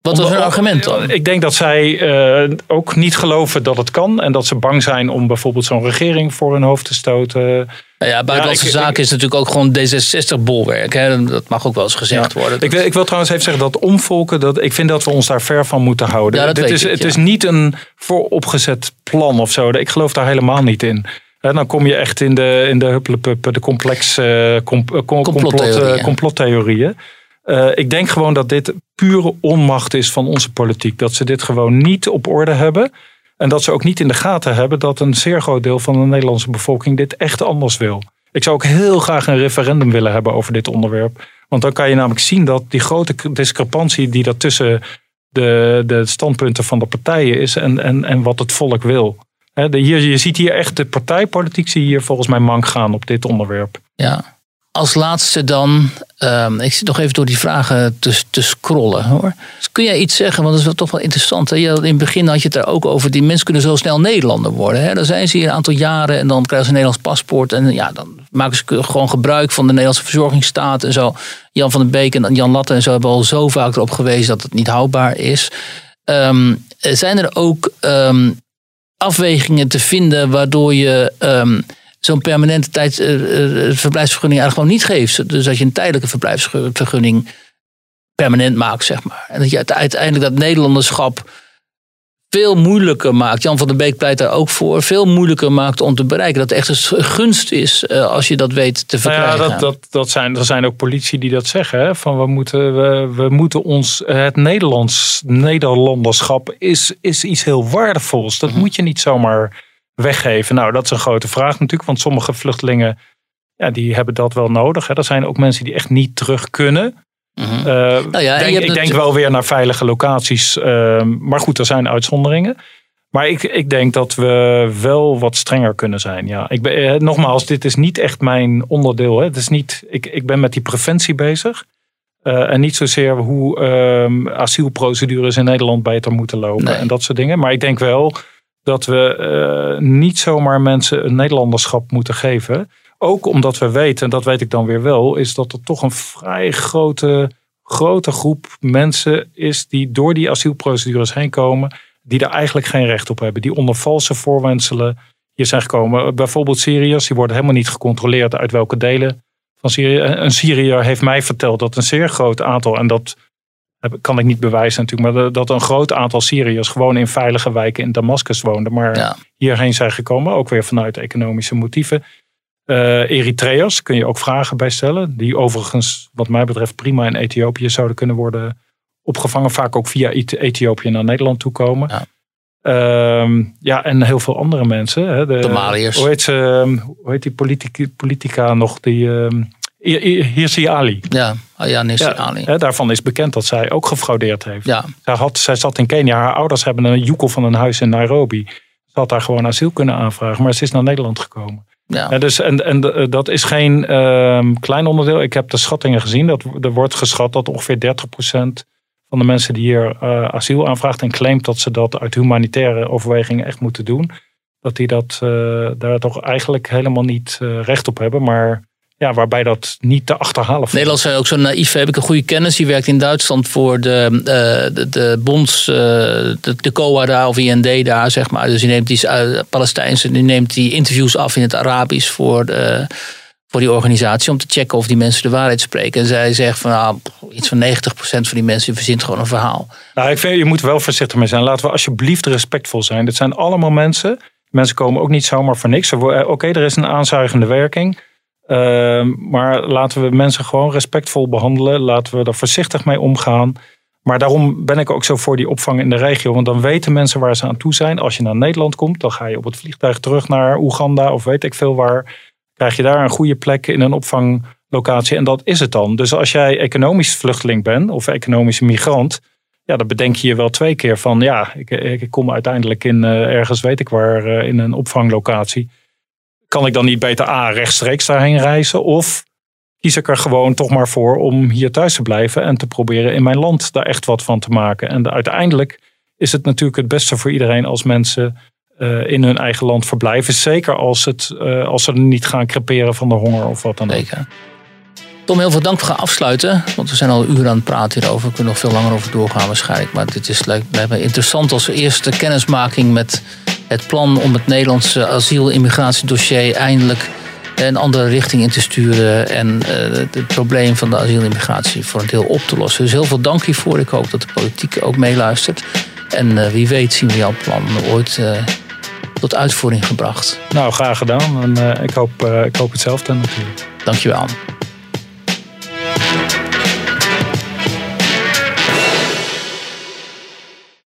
Wat was hun argument dan? Ik denk dat zij ook niet geloven dat het kan. En dat ze bang zijn om bijvoorbeeld zo'n regering voor hun hoofd te stoten. Nou ja, buitenlandse ik- zaken is natuurlijk ook gewoon D66-bolwerk. hè. Dat mag ook wel eens gezegd worden. Ik, wil- ik wil trouwens even zeggen dat omvolken, dat, ik vind dat we ons daar ver van moeten houden. Ja, dat Dit weet is, ik, het ja. is niet een vooropgezet plan of zo. Ik geloof daar helemaal niet in. Dan kom je echt in de, in de huppelepup, de complex eh, com- com- complot, Complottheorieën. eh, complottheorieën. Eh, ik denk gewoon dat dit pure onmacht is van onze politiek. Dat ze dit gewoon niet op orde hebben. En dat ze ook niet in de gaten hebben dat een zeer groot deel van de Nederlandse bevolking dit echt anders wil. Ik zou ook heel graag een referendum willen hebben over dit onderwerp. Want dan kan je namelijk zien dat die grote discrepantie die er tussen de, de standpunten van de partijen is en, en, en wat het volk wil. Hier, je ziet hier echt de partijpolitiek hier volgens mij mank gaan op dit onderwerp. Ja. Als laatste dan, ehm, ik zit nog even door die vragen te, te scrollen hoor. Dus kun jij iets zeggen, want dat is wel toch wel interessant. Hè? In het begin had je het daar ook over, die mensen kunnen zo snel Nederlander worden. Hè? Dan zijn ze hier een aantal jaren en dan krijgen ze een Nederlands paspoort. En ja, dan maken ze gewoon gebruik van de Nederlandse verzorgingsstaat en zo. Jan van den Beek en Jan Latte en zo hebben al zo vaak erop gewezen dat het niet houdbaar is. Ehm, zijn er ook ehm, afwegingen te vinden waardoor je zo'n permanente tijd, eh, eh, verblijfsvergunning eigenlijk gewoon niet geeft. Dus dat je een tijdelijke verblijfsvergunning permanent maakt, zeg maar. En dat je uite- uiteindelijk dat Nederlanderschap veel moeilijker maakt. Jan van der Beek pleit daar ook voor. Veel moeilijker maakt om te bereiken. Dat het echt een gunst is eh, als je dat weet te Nou ja, verkrijgen. dat, dat, dat zijn, er zijn ook politici die dat zeggen. Hè? Van we moeten, we, we moeten ons, het Nederlands, Nederlanderschap is, is iets heel waardevols. Dat moet je niet zomaar weggeven. Nou, dat is een grote vraag natuurlijk. Want sommige vluchtelingen, ja, die hebben dat wel nodig. Hè? Er zijn ook mensen die echt niet terug kunnen. Mhm. Eh, Nou ja, denk- ik denk wel weer naar veilige locaties. ehm, maar goed, er zijn uitzonderingen. Maar ik, ik denk dat we wel wat strenger kunnen zijn. Ja, ik ben, eh, nogmaals, dit is niet echt mijn onderdeel. Hè. Het is niet, ik, ik ben met die preventie bezig. Eh, en niet zozeer hoe ehm, asielprocedures in Nederland beter moeten lopen Nee. en dat soort dingen. Maar ik denk wel dat we eh, niet zomaar mensen een Nederlanderschap moeten geven. Ook omdat we weten, en dat weet ik dan weer wel, is dat er toch een vrij grote, grote groep mensen is die door die asielprocedures heen komen, die daar eigenlijk geen recht op hebben. Die onder valse voorwendselen hier zijn gekomen. Bijvoorbeeld Syriërs, die worden helemaal niet gecontroleerd uit welke delen van Syrië. Een Syriër heeft mij verteld dat een zeer groot aantal, en dat kan ik niet bewijzen natuurlijk, maar dat een groot aantal Syriërs gewoon in veilige wijken in Damascus woonden. Maar Ja. hierheen zijn gekomen, ook weer vanuit economische motieven. Eh Eritreërs kun je ook vragen bij stellen. Die overigens, wat mij betreft, prima in Ethiopië zouden kunnen worden opgevangen. Vaak ook via Eth- Ethiopië naar Nederland toe komen. Ja. Ehm, ja, en heel veel andere mensen. Hè. De, Somaliërs. Hoe heet, ze, ehm, hoe heet die politica, politica nog? Die, ehm Hirsi Ali. Ja, oh ja, Nissi Ja, Ali. daarvan is bekend dat zij ook gefraudeerd heeft. Ja, Zij, had, zij zat in Kenia. Haar ouders hebben een joekel van een huis in Nairobi. Ze had daar gewoon asiel kunnen aanvragen. Maar ze is naar Nederland gekomen. ja. Ja, dus, en, en eh, dat is geen ehm, klein onderdeel. Ik heb de schattingen gezien. Dat, er wordt geschat dat ongeveer 30% van de mensen die hier eh, asiel aanvraagt en claimt dat ze dat uit humanitaire overwegingen echt moeten doen. dat die dat, daar toch eigenlijk helemaal niet recht op hebben. Maar ja, waarbij dat niet te achterhalen valt. Nederland zijn ook zo naïef. Heb ik een goede kennis. Die werkt in Duitsland voor de, uh, de, de bonds, uh, de, de COA daar of IND daar, zeg maar. Dus die neemt die uh, Palestijnse, die neemt die interviews af in het Arabisch voor, de, voor die organisatie. Om te checken of die mensen de waarheid spreken. En zij zegt van nou, iets van 90% van die mensen verzint gewoon een verhaal. Nou, ik vind, je moet wel voorzichtig mee zijn. Laten we alsjeblieft respectvol zijn. Dit zijn allemaal mensen. Mensen komen ook niet zomaar voor niks. Oké, er is een aanzuigende werking. Ehm, maar laten we mensen gewoon respectvol behandelen. Laten we er voorzichtig mee omgaan. Maar daarom ben ik ook zo voor die opvang in de regio. Want dan weten mensen waar ze aan toe zijn. Als je naar Nederland komt, dan ga je op het vliegtuig terug naar Oeganda of weet ik veel waar. Krijg je daar een goede plek in een opvanglocatie. En dat is het dan. Dus als jij economisch vluchteling bent of economische migrant. Ja, dan bedenk je je wel twee keer van ja, ik, ik kom uiteindelijk in uh, ergens weet ik waar uh, in een opvanglocatie kan ik dan niet beter A, rechtstreeks daarheen reizen? Of kies ik er gewoon toch maar voor om hier thuis te blijven en te proberen in mijn land daar echt wat van te maken? En uiteindelijk is het natuurlijk het beste voor iedereen als mensen uh, in hun eigen land verblijven. Zeker als, het, uh, als ze niet gaan creperen van de honger of wat dan ook. Tom, heel veel dank. We gaan afsluiten. Want we zijn al uren aan het praten hierover. We kunnen nog veel langer over doorgaan waarschijnlijk. Maar dit is, lijkt me interessant als eerste kennismaking met het plan om het Nederlandse asiel-immigratiedossier eindelijk een andere richting in te sturen. En uh, het probleem van de asiel-immigratie voor een deel op te lossen. Dus heel veel dank hiervoor. Ik hoop dat de politiek ook meeluistert. En uh, wie weet zien we jouw plan ooit uh, tot uitvoering gebracht. Nou, graag gedaan. En ik, hoop, ik hoop hetzelfde natuurlijk. Dankjewel.